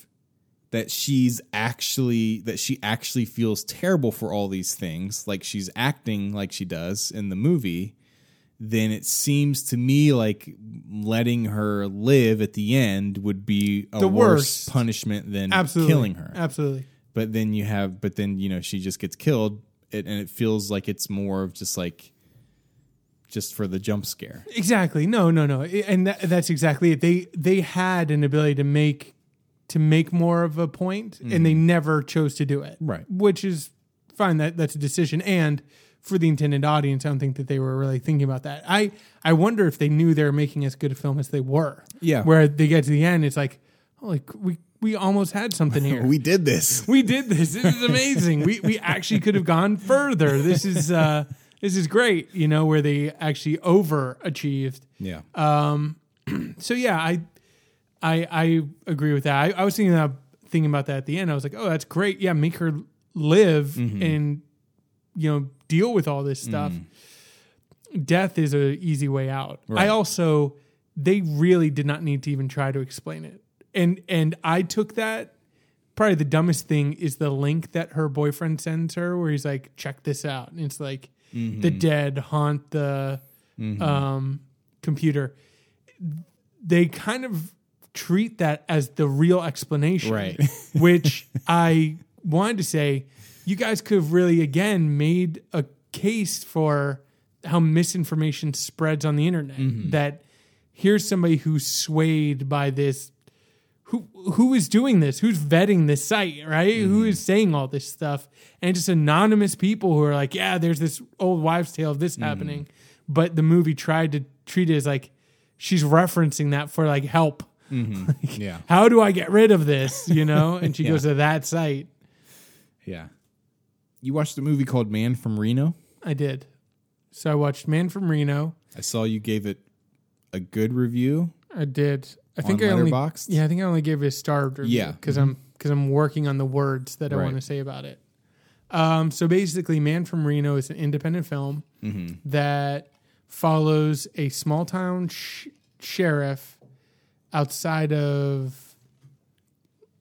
that she's actually that she actually feels terrible for all these things, like she's acting like she does in the movie, then it seems to me like letting her live at the end would be a
The
worse
worst.
punishment than
Absolutely.
killing her.
Absolutely.
But then you have, but then you know she just gets killed, and it feels like it's more of just like just for the jump scare.
Exactly. No, no, no. And that, that's exactly it. They they had an ability to make to make more of a point, and they never chose to do it.
Right.
Which is fine. That that's a decision. And for the intended audience, I don't think that they were really thinking about that. I I wonder if they knew they were making as good a film as they were.
Yeah.
Where they get to the end, it's like, oh, like we we almost had something here.
We did this.
we did this. This is amazing. we we actually could have gone further. This is uh this is great. You know, where they actually overachieved.
Yeah.
Um So yeah, I I I agree with that. I, I was thinking that thinking about that at the end. I was like, oh, that's great. Yeah, make her live mm-hmm. and you know deal with all this stuff. Mm-hmm. Death is a easy way out. I also they really did not need to even try to explain it. And and I took that probably the dumbest thing is the link that her boyfriend sends her where he's like, check this out. And it's like mm-hmm. the dead haunt the um, computer. They kind of treat that as the real explanation.
Right.
which I wanted to say, you guys could have really again made a case for how misinformation spreads on the internet. Mm-hmm. That here's somebody who's swayed by this who who is doing this? Who's vetting this site, right? Who mm-hmm. is saying all this stuff? And just anonymous people who are like, yeah, there's this old wives' tale of this mm-hmm. happening, but the movie tried to treat it as like she's referencing that for like help. Mm-hmm. Like,
Yeah.
How do I get rid of this? You know? And she
Yeah.
goes to that site.
Yeah. You watched a movie called Man from Reno?
I did. So I watched Man from Reno.
I saw you gave it a good review.
I did. I think I only yeah, I think I only gave it a star review
Yeah.
because I'm mm-hmm. because I'm working on the words that I want to say about it. Um, so basically, Man from Reno is an independent film mm-hmm. that follows a small town sh- sheriff outside of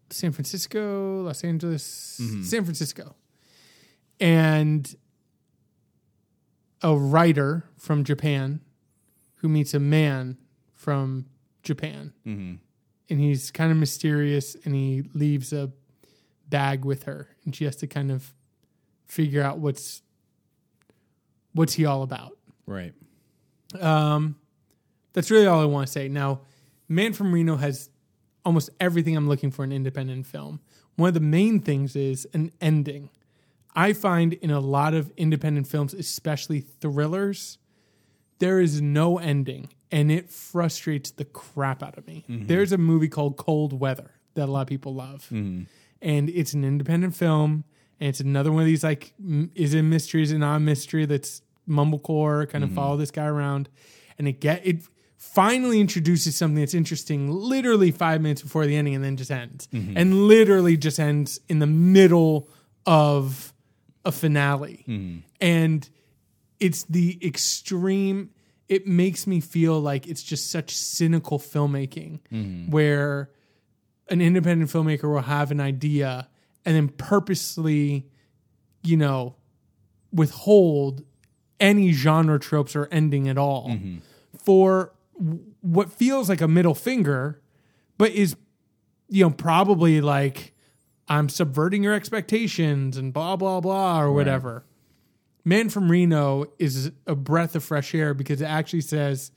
San Francisco, Los Angeles, San Francisco, and a writer from Japan who meets a man from Japan. And he's kind of mysterious and he leaves a bag with her and she has to kind of figure out what's what's he all about.
Right.
Um that's really all I want to say. Now, Man from Reno has almost everything I'm looking for in an independent film. One of the main things is an ending. I find in a lot of independent films, especially thrillers, there is no ending and it frustrates the crap out of me. Mm-hmm. There's a movie called Cold Weather that a lot of people love. Mm-hmm. And it's an independent film and it's another one of these like m- is it a mystery is it not a mystery that's mumblecore kind of mm-hmm. follow this guy around and it get it finally introduces something that's interesting literally 5 minutes before the ending and then just ends. Mm-hmm. And literally just ends in the middle of a finale. Mm-hmm. And it's the extreme it makes me feel like it's just such cynical filmmaking mm-hmm. where an independent filmmaker will have an idea and then purposely you know withhold any genre tropes or ending at all for w- what feels like a middle finger but is you know probably like i'm subverting your expectations and blah blah blah or whatever Man from Reno is a breath of fresh air because it actually says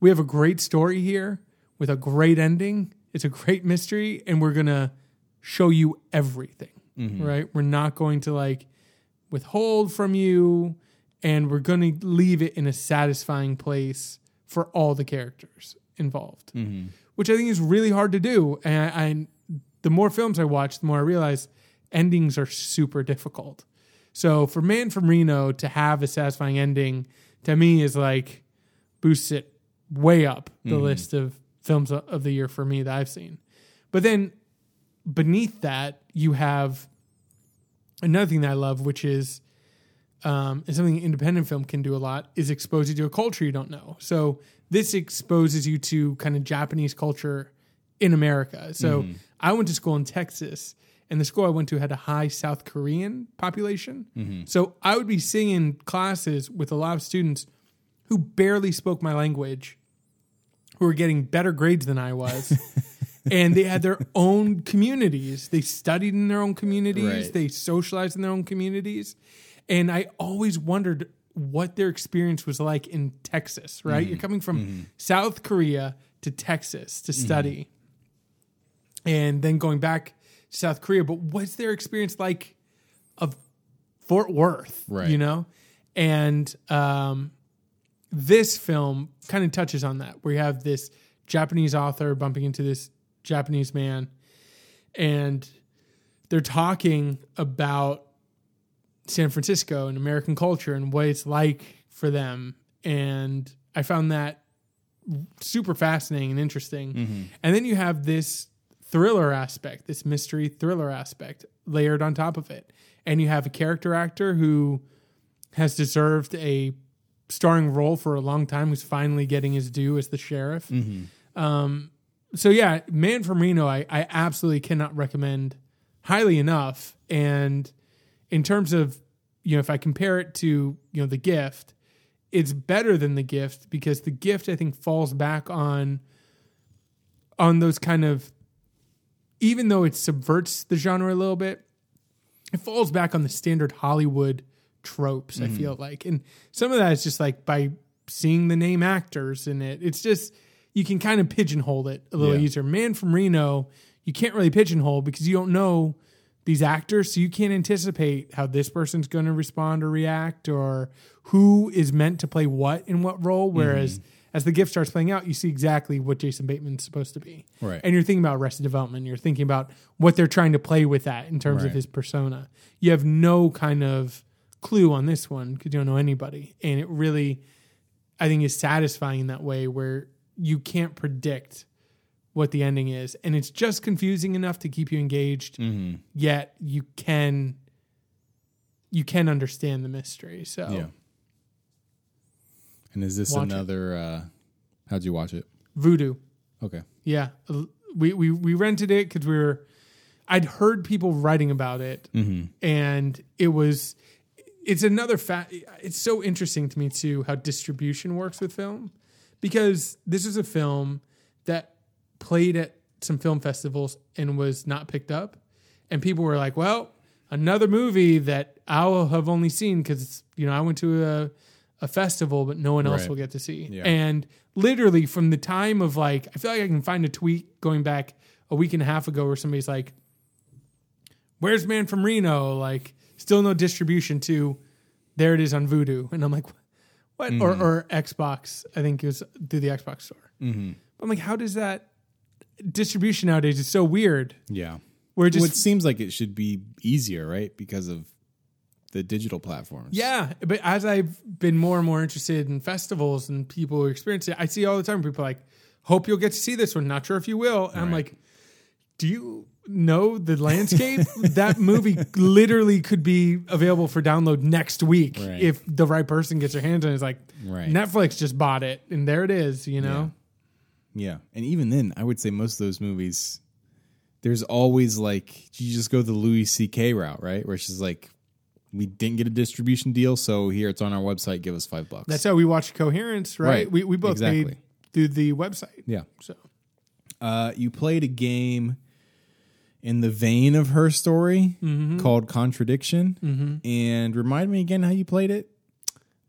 we have a great story here with a great ending. It's a great mystery, and we're gonna show you everything. Mm-hmm. Right? We're not going to like withhold from you, and we're gonna leave it in a satisfying place for all the characters involved, mm-hmm. which I think is really hard to do. And I, I, the more films I watch, the more I realize endings are super difficult. So for Man from Reno to have a satisfying ending to me is like boosts it way up the mm-hmm. list of films of the year for me that I've seen. But then beneath that, you have another thing that I love, which is um, and something independent film can do a lot is expose you to a culture you don't know. So this exposes you to kind of Japanese culture in America. So I went to school in Texas, and the school I went to had a high South Korean population. So I would be sitting in classes with a lot of students who barely spoke my language, who were getting better grades than I was. and they had their own communities. They studied in their own communities.
Right.
They socialized in their own communities. And I always wondered what their experience was like in Texas, right? You're mm-hmm. coming from mm-hmm. South Korea to Texas to mm-hmm. study and then going back to South Korea, but what's their experience like of Fort Worth,
Right.
you know? And um, this film kind of touches on that, where you have this Japanese author bumping into this Japanese man, and they're talking about San Francisco and American culture and what it's like for them. And I found that super fascinating and interesting. And then you have this thriller aspect, this mystery thriller aspect layered on top of it. And you have a character actor who has deserved a starring role for a long time who's finally getting his due as the sheriff. Um, so yeah, Man from Reno, I, I absolutely cannot recommend highly enough. And in terms of, you know, if I compare it to, you know, The Gift, it's better than The Gift because The Gift, I think, falls back on on those kind of even though it subverts the genre a little bit, it falls back on the standard Hollywood tropes, I mm-hmm. feel like. And some of that is just like by seeing the name actors in it. It's just you can kind of pigeonhole it a little
Yeah.
easier. Man from Reno, you can't really pigeonhole because you don't know these actors, so you can't anticipate how this person's going to respond or react or who is meant to play what in what role. Whereas mm-hmm. as the gift starts playing out, you see exactly what Jason Bateman's supposed to be.
Right.
And you're thinking about Arrested Development. You're thinking about what they're trying to play with that in terms of his persona. You have no kind of clue on this one because you don't know anybody. And it really, I think, is satisfying in that way where you can't predict what the ending is. And it's just confusing enough to keep you engaged,
Mm-hmm.
yet you can. You can understand the mystery. So
Yeah. And is this
Watch
another? uh How'd you watch it?
Vudu.
Okay.
Yeah, we we we rented it because we were. I'd heard people writing about it, and it was. It's another fact. It's so interesting to me too how distribution works with film, because this is a film that played at some film festivals and was not picked up, and people were like, "Well, another movie that I'll have only seen because you know I went to a a festival, but no one else
Right.
will get to see."
Yeah.
And literally from the time of like, I feel like I can find a tweet going back a week and a half ago where somebody's like, "Where's Man from Reno?" Like, still no distribution to. There it is on Vudu, and I'm like, what? Or, or Xbox. I think it was through the Xbox store. Mm-hmm. I'm like, how does that distribution nowadays is so weird?
Yeah.
Where it
Well,
just
it seems like it should be easier, right? Because of the digital platforms.
Yeah, but as I've been more and more interested in festivals and people who experience it, I see all the time people like, "Hope you'll get to see this one." Not sure if you will. And I'm like, "Do you know the landscape? that movie literally could be available for download next week
Right.
if the right person gets their hands on it." It's like
Right.
Netflix just bought it, and there it is. You know,
Yeah. Yeah, and even then, I would say most of those movies, there's always like, you just go the Louis C.K. route, right? Where it's just like, we didn't get a distribution deal, so here it's on our website, give us five bucks.
that's how we watch Coherence, right?
Right.
We we both
Exactly.
paid through the website.
yeah.
So
Uh, you played a game in the vein of her story
Mm-hmm.
called Contradiction. And remind me again how you played it.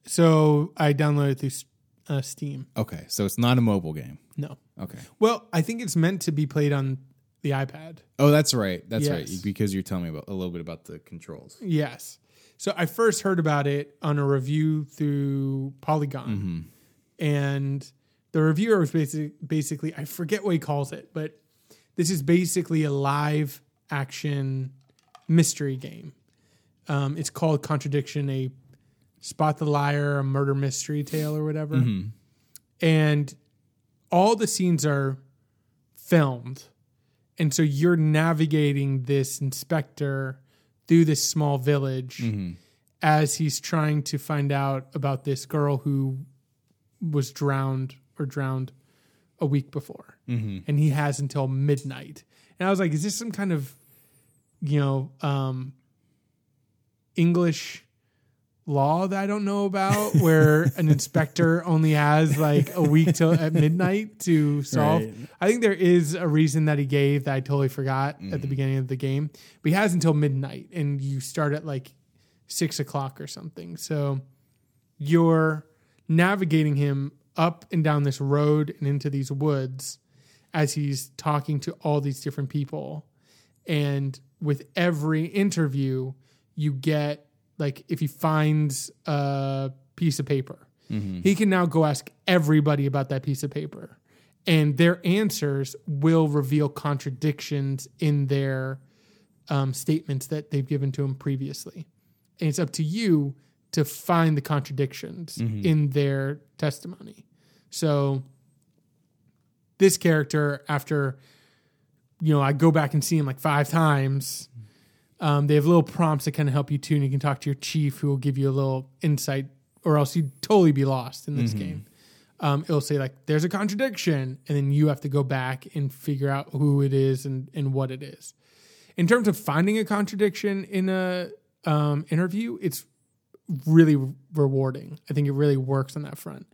so I downloaded it through uh, Steam.
Okay. So it's not a mobile game.
No,
Okay.
well, I think it's meant to be played on the iPad.
Oh, that's right. That's right. Because you're telling me about a little bit about the controls.
Yes. So I first heard about it on a review through Polygon. And the reviewer was basically, basically, I forget what he calls it, but this is basically a live action mystery game. Um, it's called Contradiction, a spot the liar, a murder mystery tale, or whatever. And all the scenes are filmed. And so you're navigating this inspector through this small village as he's trying to find out about this girl who was drowned or drowned a week before. And he has until midnight. And I was like, is this some kind of, you know, um, English law that I don't know about where an inspector only has like a week till at midnight to solve.
Right.
I think there is a reason that he gave that I totally forgot at the mm-hmm. beginning of the game. But he has until midnight and you start at like six o'clock or something. So you're navigating him up and down this road and into these woods as he's talking to all these different people. And with every interview, you get like if he finds a piece of paper, he can now go ask everybody about that piece of paper. And their answers will reveal contradictions in their um, statements that they've given to him previously. And it's up to you to find the contradictions in their testimony. So this character, after you know, I go back and see him like five times. Um, they have little prompts that kind of help you too, and you can talk to your chief, who will give you a little insight, or else you'd totally be lost in this game. Um, it'll say like, "There's a contradiction," and then you have to go back and figure out who it is and and what it is. In terms of finding a contradiction in a um, interview, it's really rewarding. I think it really works on that front.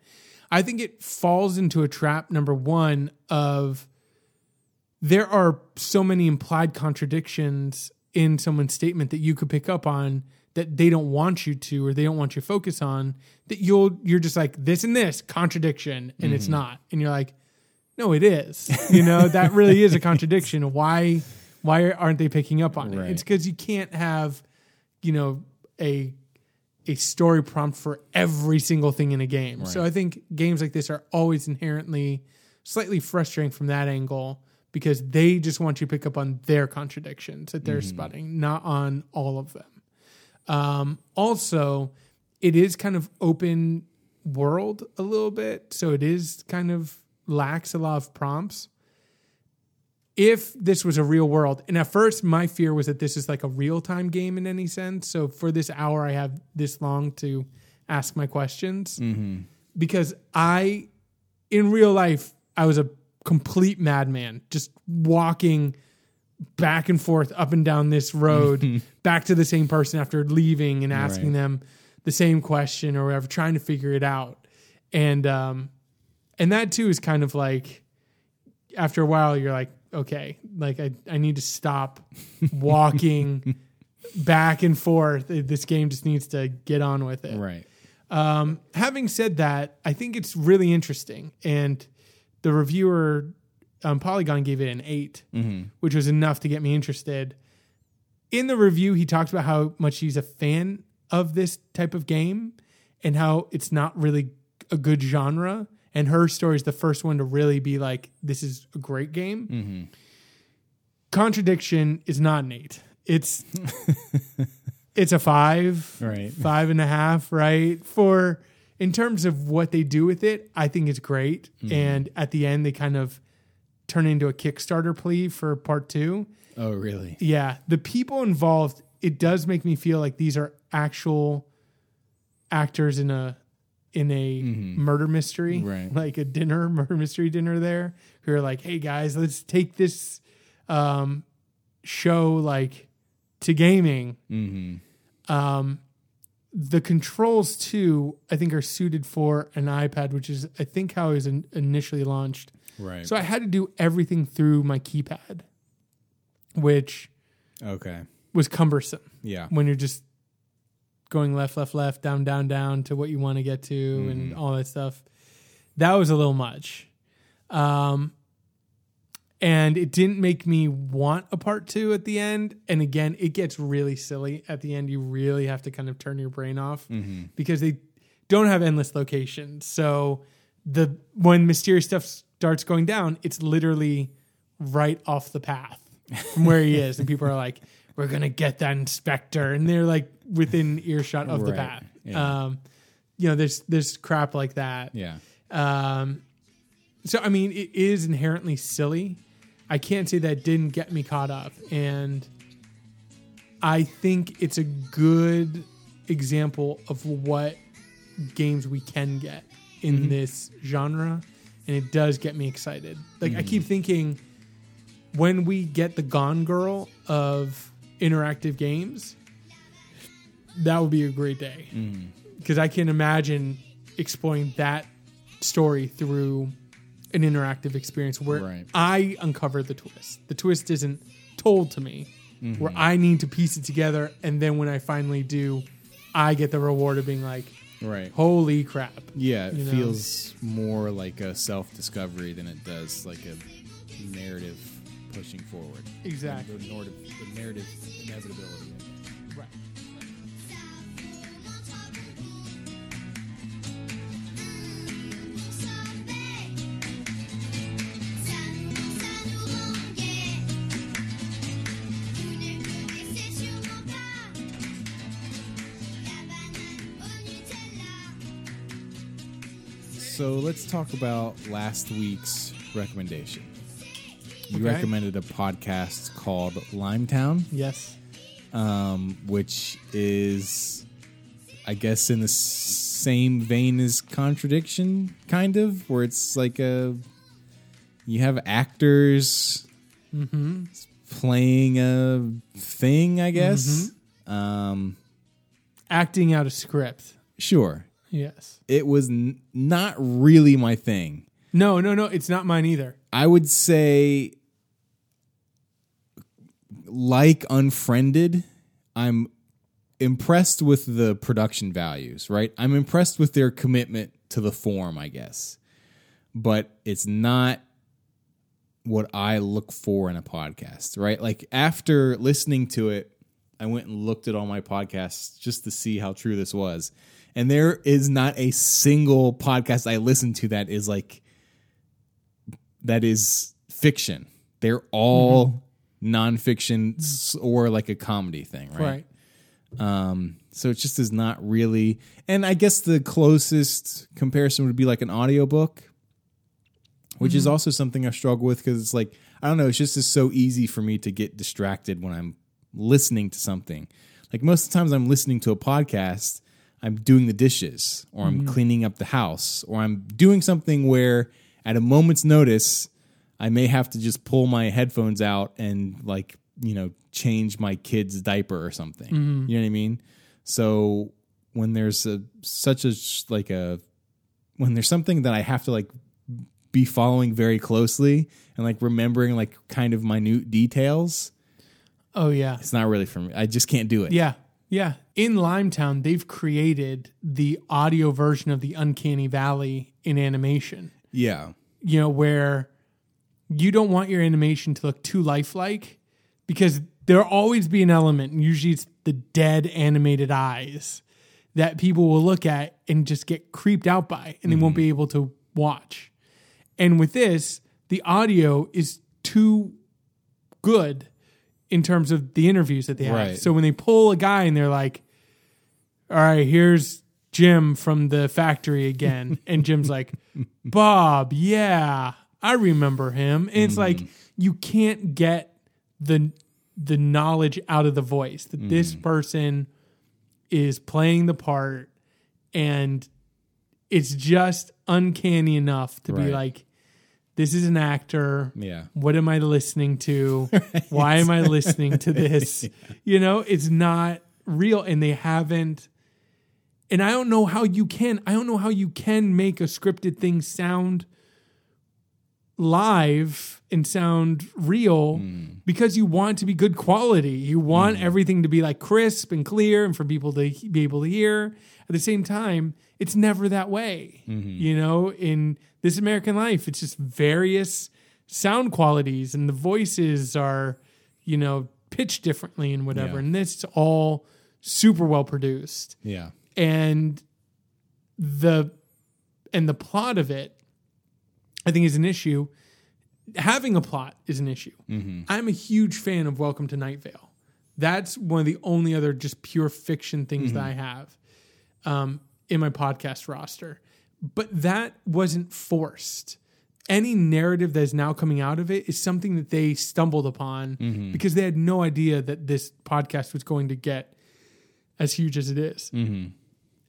I think it falls into a trap number one of there are so many implied contradictions in someone's statement that you could pick up on that they don't want you to or they don't want you to focus on that you'll you're just like this and this contradiction and it's mm-hmm. not. And you're like no it is. You know that really is a contradiction. Why why aren't they picking up on it? It's because you can't have you know a a story prompt for every single thing in a game. So I think games like this are always inherently slightly frustrating from that angle because they just want you to pick up on their contradictions that they're spotting, not on all of them. Um, also, it is kind of open world a little bit, so it is kind of lacks a lot of prompts if this was a real world, and at first my fear was that this is like a real time game in any sense. So for this hour, I have this long to ask my questions because I, in real life, I was a complete madman, just walking back and forth up and down this road, back to the same person after leaving and asking
Right.
them the same question or whatever, trying to figure it out. And um, and that too is kind of like after a while you're like okay like i, I need to stop walking back and forth this game just needs to get on with it
Right.
um, having said that i think it's really interesting and the reviewer um, polygon gave it an 8 which was enough to get me interested. In the review he talks about how much he's a fan of this type of game and how it's not really a good genre. And her story is the first one to really be like this is a great game. Contradiction is not an eight. It's it's a five
Right.
five and a half right? For in terms of what they do with it i think it's great and at the end they kind of turn into a kickstarter plea for part two
Oh, really?
yeah, the people involved, it does make me feel like these are actual actors in a in a murder mystery,
Right.
like a dinner murder mystery dinner there, who are like, "Hey guys, let's take this um, show like to gaming."
Mm-hmm.
Um, the controls too, I think, are suited for an iPad, which is I think how it was in, initially launched.
Right.
So I had to do everything through my keypad, which
okay.
was cumbersome
Yeah.
when you're just going left, left, left, down, down, down to what you want to get to and all that stuff. That was a little much. Um, and it didn't make me want a part two at the end. And again, it gets really silly at the end. You really have to kind of turn your brain off because they don't have endless locations. So the when mysterious stuff starts going down, it's literally right off the path from where he is, and people are like, "We're gonna get that inspector," and they're like within earshot of the path.
Yeah.
Um, you know, there's there's crap like that.
Yeah.
Um, so I mean, it is inherently silly. I can't say that didn't get me caught up, and I think it's a good example of what games we can get in mm-hmm. this genre, and it does get me excited. Like I mm-hmm. keep thinking, when we get the Gone Girl of interactive games, that would be a great day. Mm-hmm. Because I can imagine exploring that story through an interactive experience where
Right.
I uncover the twist. The twist isn't told to me, where mm-hmm. I need to piece it together, and then when I finally do, I get the reward of being like,
Right.
Holy crap.
Yeah, it
You know?
feels more like a self discovery than it does like a narrative pushing forward.
Exactly.
The, narrative, the narrative inevitability. So let's talk about last week's recommendation. You
Okay.
recommended a podcast called Limetown,
Yes.
um, which is, I guess, in the same vein as Contradiction, kind of, where it's like a you have actors playing a thing, I guess. Um,
Acting out a script.
sure,
Yes.
it was n- not really my thing.
No, no, no. It's not mine either.
I would say, like Unfriended, I'm impressed with the production values, right? I'm impressed with their commitment to the form, I guess. But it's not what I look for in a podcast, right? Like after listening to it, I went and looked at all my podcasts just to see how true this was. And there is not a single podcast I listen to that is like that is fiction. They're all nonfiction s- or like a comedy thing, right?
Right.
Um, so it just is not really. And I guess the closest comparison would be like an audiobook, which is also something I struggle with because it's like, I don't know, it's just is so easy for me to get distracted when I'm listening to something. Like most of the times I'm listening to a podcast, I'm doing the dishes or I'm mm-hmm. cleaning up the house or I'm doing something where at a moment's notice, I may have to just pull my headphones out and like, you know, change my kid's diaper or something. Mm-hmm. You know what I mean? So when there's a such a like a when there's something that I have to like be following very closely and like remembering like kind of minute details,
Oh yeah.
it's not really for me. I just can't do it.
Yeah. Yeah. In Limetown, they've created the audio version of the Uncanny Valley in animation.
Yeah.
You know, where you don't want your animation to look too lifelike because there'll always be an element, and usually it's the dead animated eyes that people will look at and just get creeped out by and they won't mm-hmm. be able to watch. And with this, the audio is too good in terms of the interviews that they have.
Right.
So when they pull a guy and they're like, all right, here's Jim from the factory again. and Jim's like, Bob, yeah, I remember him. And it's mm. like, you can't get the the knowledge out of the voice that this mm. person is playing the part and it's just uncanny enough to be like this is an actor
Yeah.
what am I listening to? Why am I listening to this? You know, it's not real and they haven't and I don't know how you can I don't know how you can make a scripted thing sound live and sound real hmm. because you want to be good quality. You want hmm. everything to be like crisp and clear and for people to be able to hear. At the same time, it's never that way. Mm-hmm. You know, in this American life, it's just various sound qualities and the voices are, you know, pitched differently and whatever.
Yeah.
And this is all super well produced
Yeah.
and the and the plot of it i think is an issue having a plot is an issue mm-hmm. i'm a huge fan of welcome to night vale that's one of the only other just pure fiction things mm-hmm. that i have um, in my podcast roster but that wasn't forced any narrative that is now coming out of it is something that they stumbled upon mm-hmm. because they had no idea that this podcast was going to get as huge as it is mm-hmm.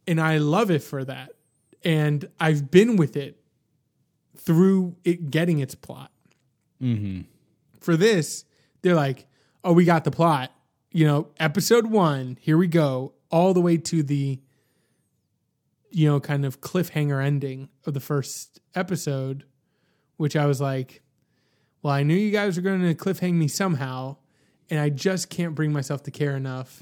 and I love it for that. And I've been with it through it getting its plot. Mm-hmm. For this, they're like, "Oh, we got the plot." You know, episode one, here we go, all the way to the, you know, kind of cliffhanger ending of the first episode, which I was like, "Well, I knew you guys were going to cliffhang me somehow." And I just can't bring myself to care enough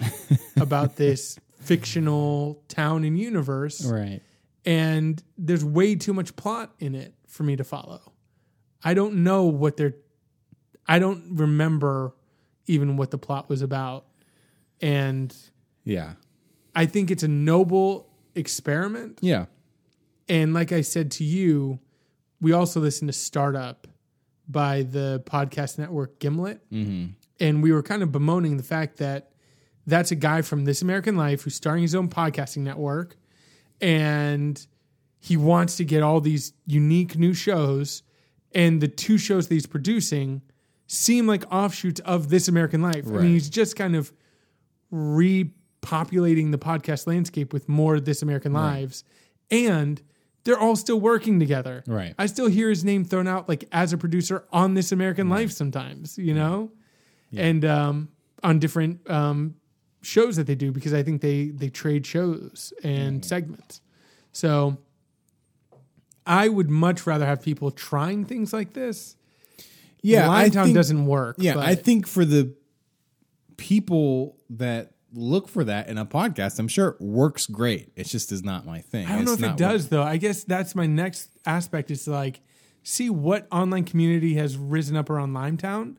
about this fictional town and universe
Right.
and there's way too much plot in it for me to follow. I don't know what they're I don't remember even what the plot was about. And
Yeah.
I think it's a noble experiment.
Yeah.
And like I said to you, we also listened to Startup by the podcast network Gimlet. Mm-hmm. And we were kind of bemoaning the fact that that's a guy from This American Life who's starting his own podcasting network. And he wants to get all these unique new shows. And the two shows that he's producing seem like offshoots of This American Life. I mean, he's just kind of repopulating the podcast landscape with more This American Lives. And they're all still working together.
Right.
I still hear his name thrown out like as a producer on This American Life sometimes, you know? And um, on different um, shows that they do because I think they they trade shows and segments. So I would much rather have people trying things like this.
Yeah.
Limetown doesn't work.
Yeah,
but
I think for the people that look for that in a podcast, I'm sure it works great. It just is not my thing.
I don't know if it does though. I guess that's my next aspect is to like see what online community has risen up around Limetown.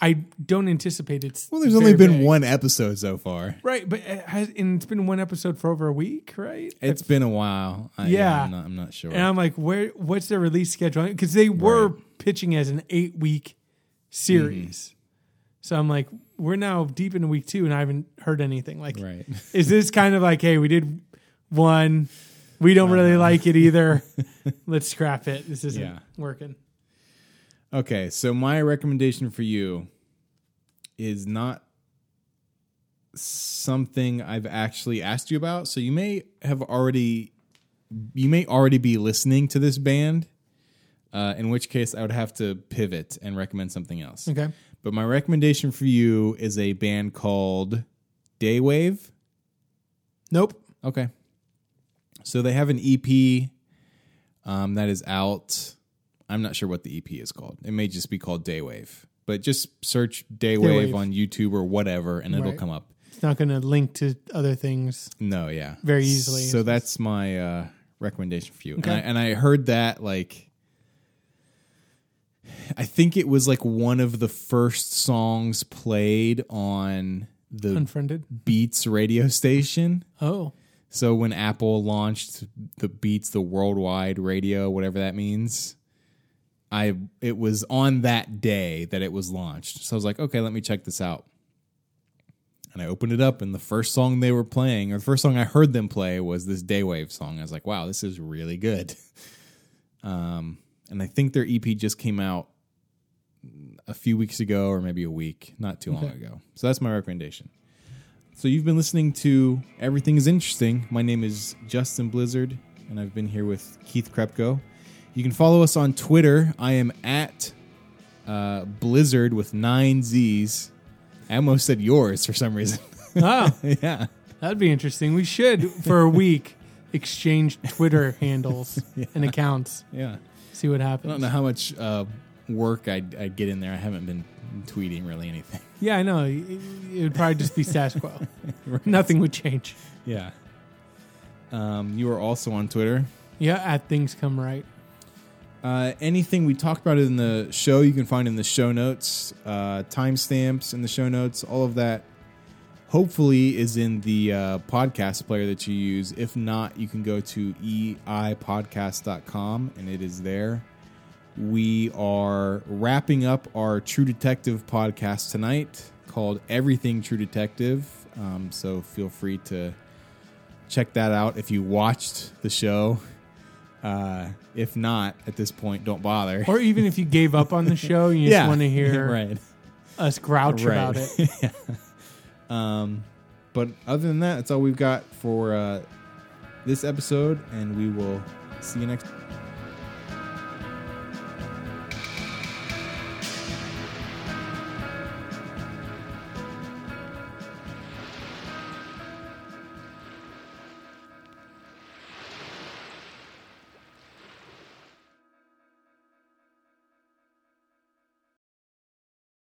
I don't anticipate it's
Well, there's only been
big.
one episode so far.
right, but it has, and it's been one episode for over a week, right?
It's been a while. I,
Yeah.
I'm not, I'm not sure.
And I'm like, where? What's their release schedule? Because they were
Right.
pitching as an eight week series.
Mm-hmm.
So I'm like, we're now deep into week two, and I haven't heard anything. Like,
right.
is this kind of like, hey, we did one, we don't really like it either. Let's scrap it. This isn't
Yeah.
working.
Okay, so my recommendation for you is not something I've actually asked you about. So you may have already you may already be listening to this band. Uh, in which case I would have to pivot and recommend something else.
Okay.
But my recommendation for you is a band called Day Wave.
Nope.
Okay. So they have an EP um, that is out. I'm not sure what the EP is called. It may just be called Day Wave. But just search Day Wave
Daywave.
on YouTube or whatever, and it'll come up.
It's not going to link to other things.
No, yeah,
Very easily.
So that's my uh, recommendation for you.
Okay.
And, I, and I heard that like, I think it was like one of the first songs played on the
Unfriended.
Beats radio station.
Oh.
So when Apple launched the Beats, the worldwide radio, whatever that means, I it was on that day that it was launched. So I was like, okay, let me check this out. And I opened it up, and the first song they were playing, or the first song I heard them play, was this Day Wave song. I was like, wow, this is really good. Um, and I think their EP just came out a few weeks ago, or maybe a week, not too long ago. So that's my recommendation. So you've been listening to Everything is Interesting. My name is Justin Blizzard, and I've been here with Keith Krepko. You can follow us on Twitter. I am at uh, Blizzard with nine Z's. I almost said yours for some reason.
Oh,
yeah.
that'd be interesting. We should, for a week, exchange Twitter handles and accounts.
Yeah.
See what happens.
I don't know how much uh, work I'd, I'd get in there. I haven't been tweeting really anything.
Yeah, I know. It it would probably just be status quo. Nothing would change.
Yeah. Um, you are also on Twitter.
Yeah, at things come right.
Uh, anything we talked about in the show, you can find in the show notes. Uh, timestamps in the show notes. All of that, hopefully, is in the uh, podcast player that you use. If not, you can go to eipodcast.com and it is there. We are wrapping up our True Detective podcast tonight called Everything True Detective. Um, so feel free to check that out if you watched the show. Uh, if not, at this point, don't bother.
Or even if you gave up on the show, you just want to hear
right.
us grouch
Right.
about it.
Um, but other than that, that's all we've got for uh, this episode, and we will see you next.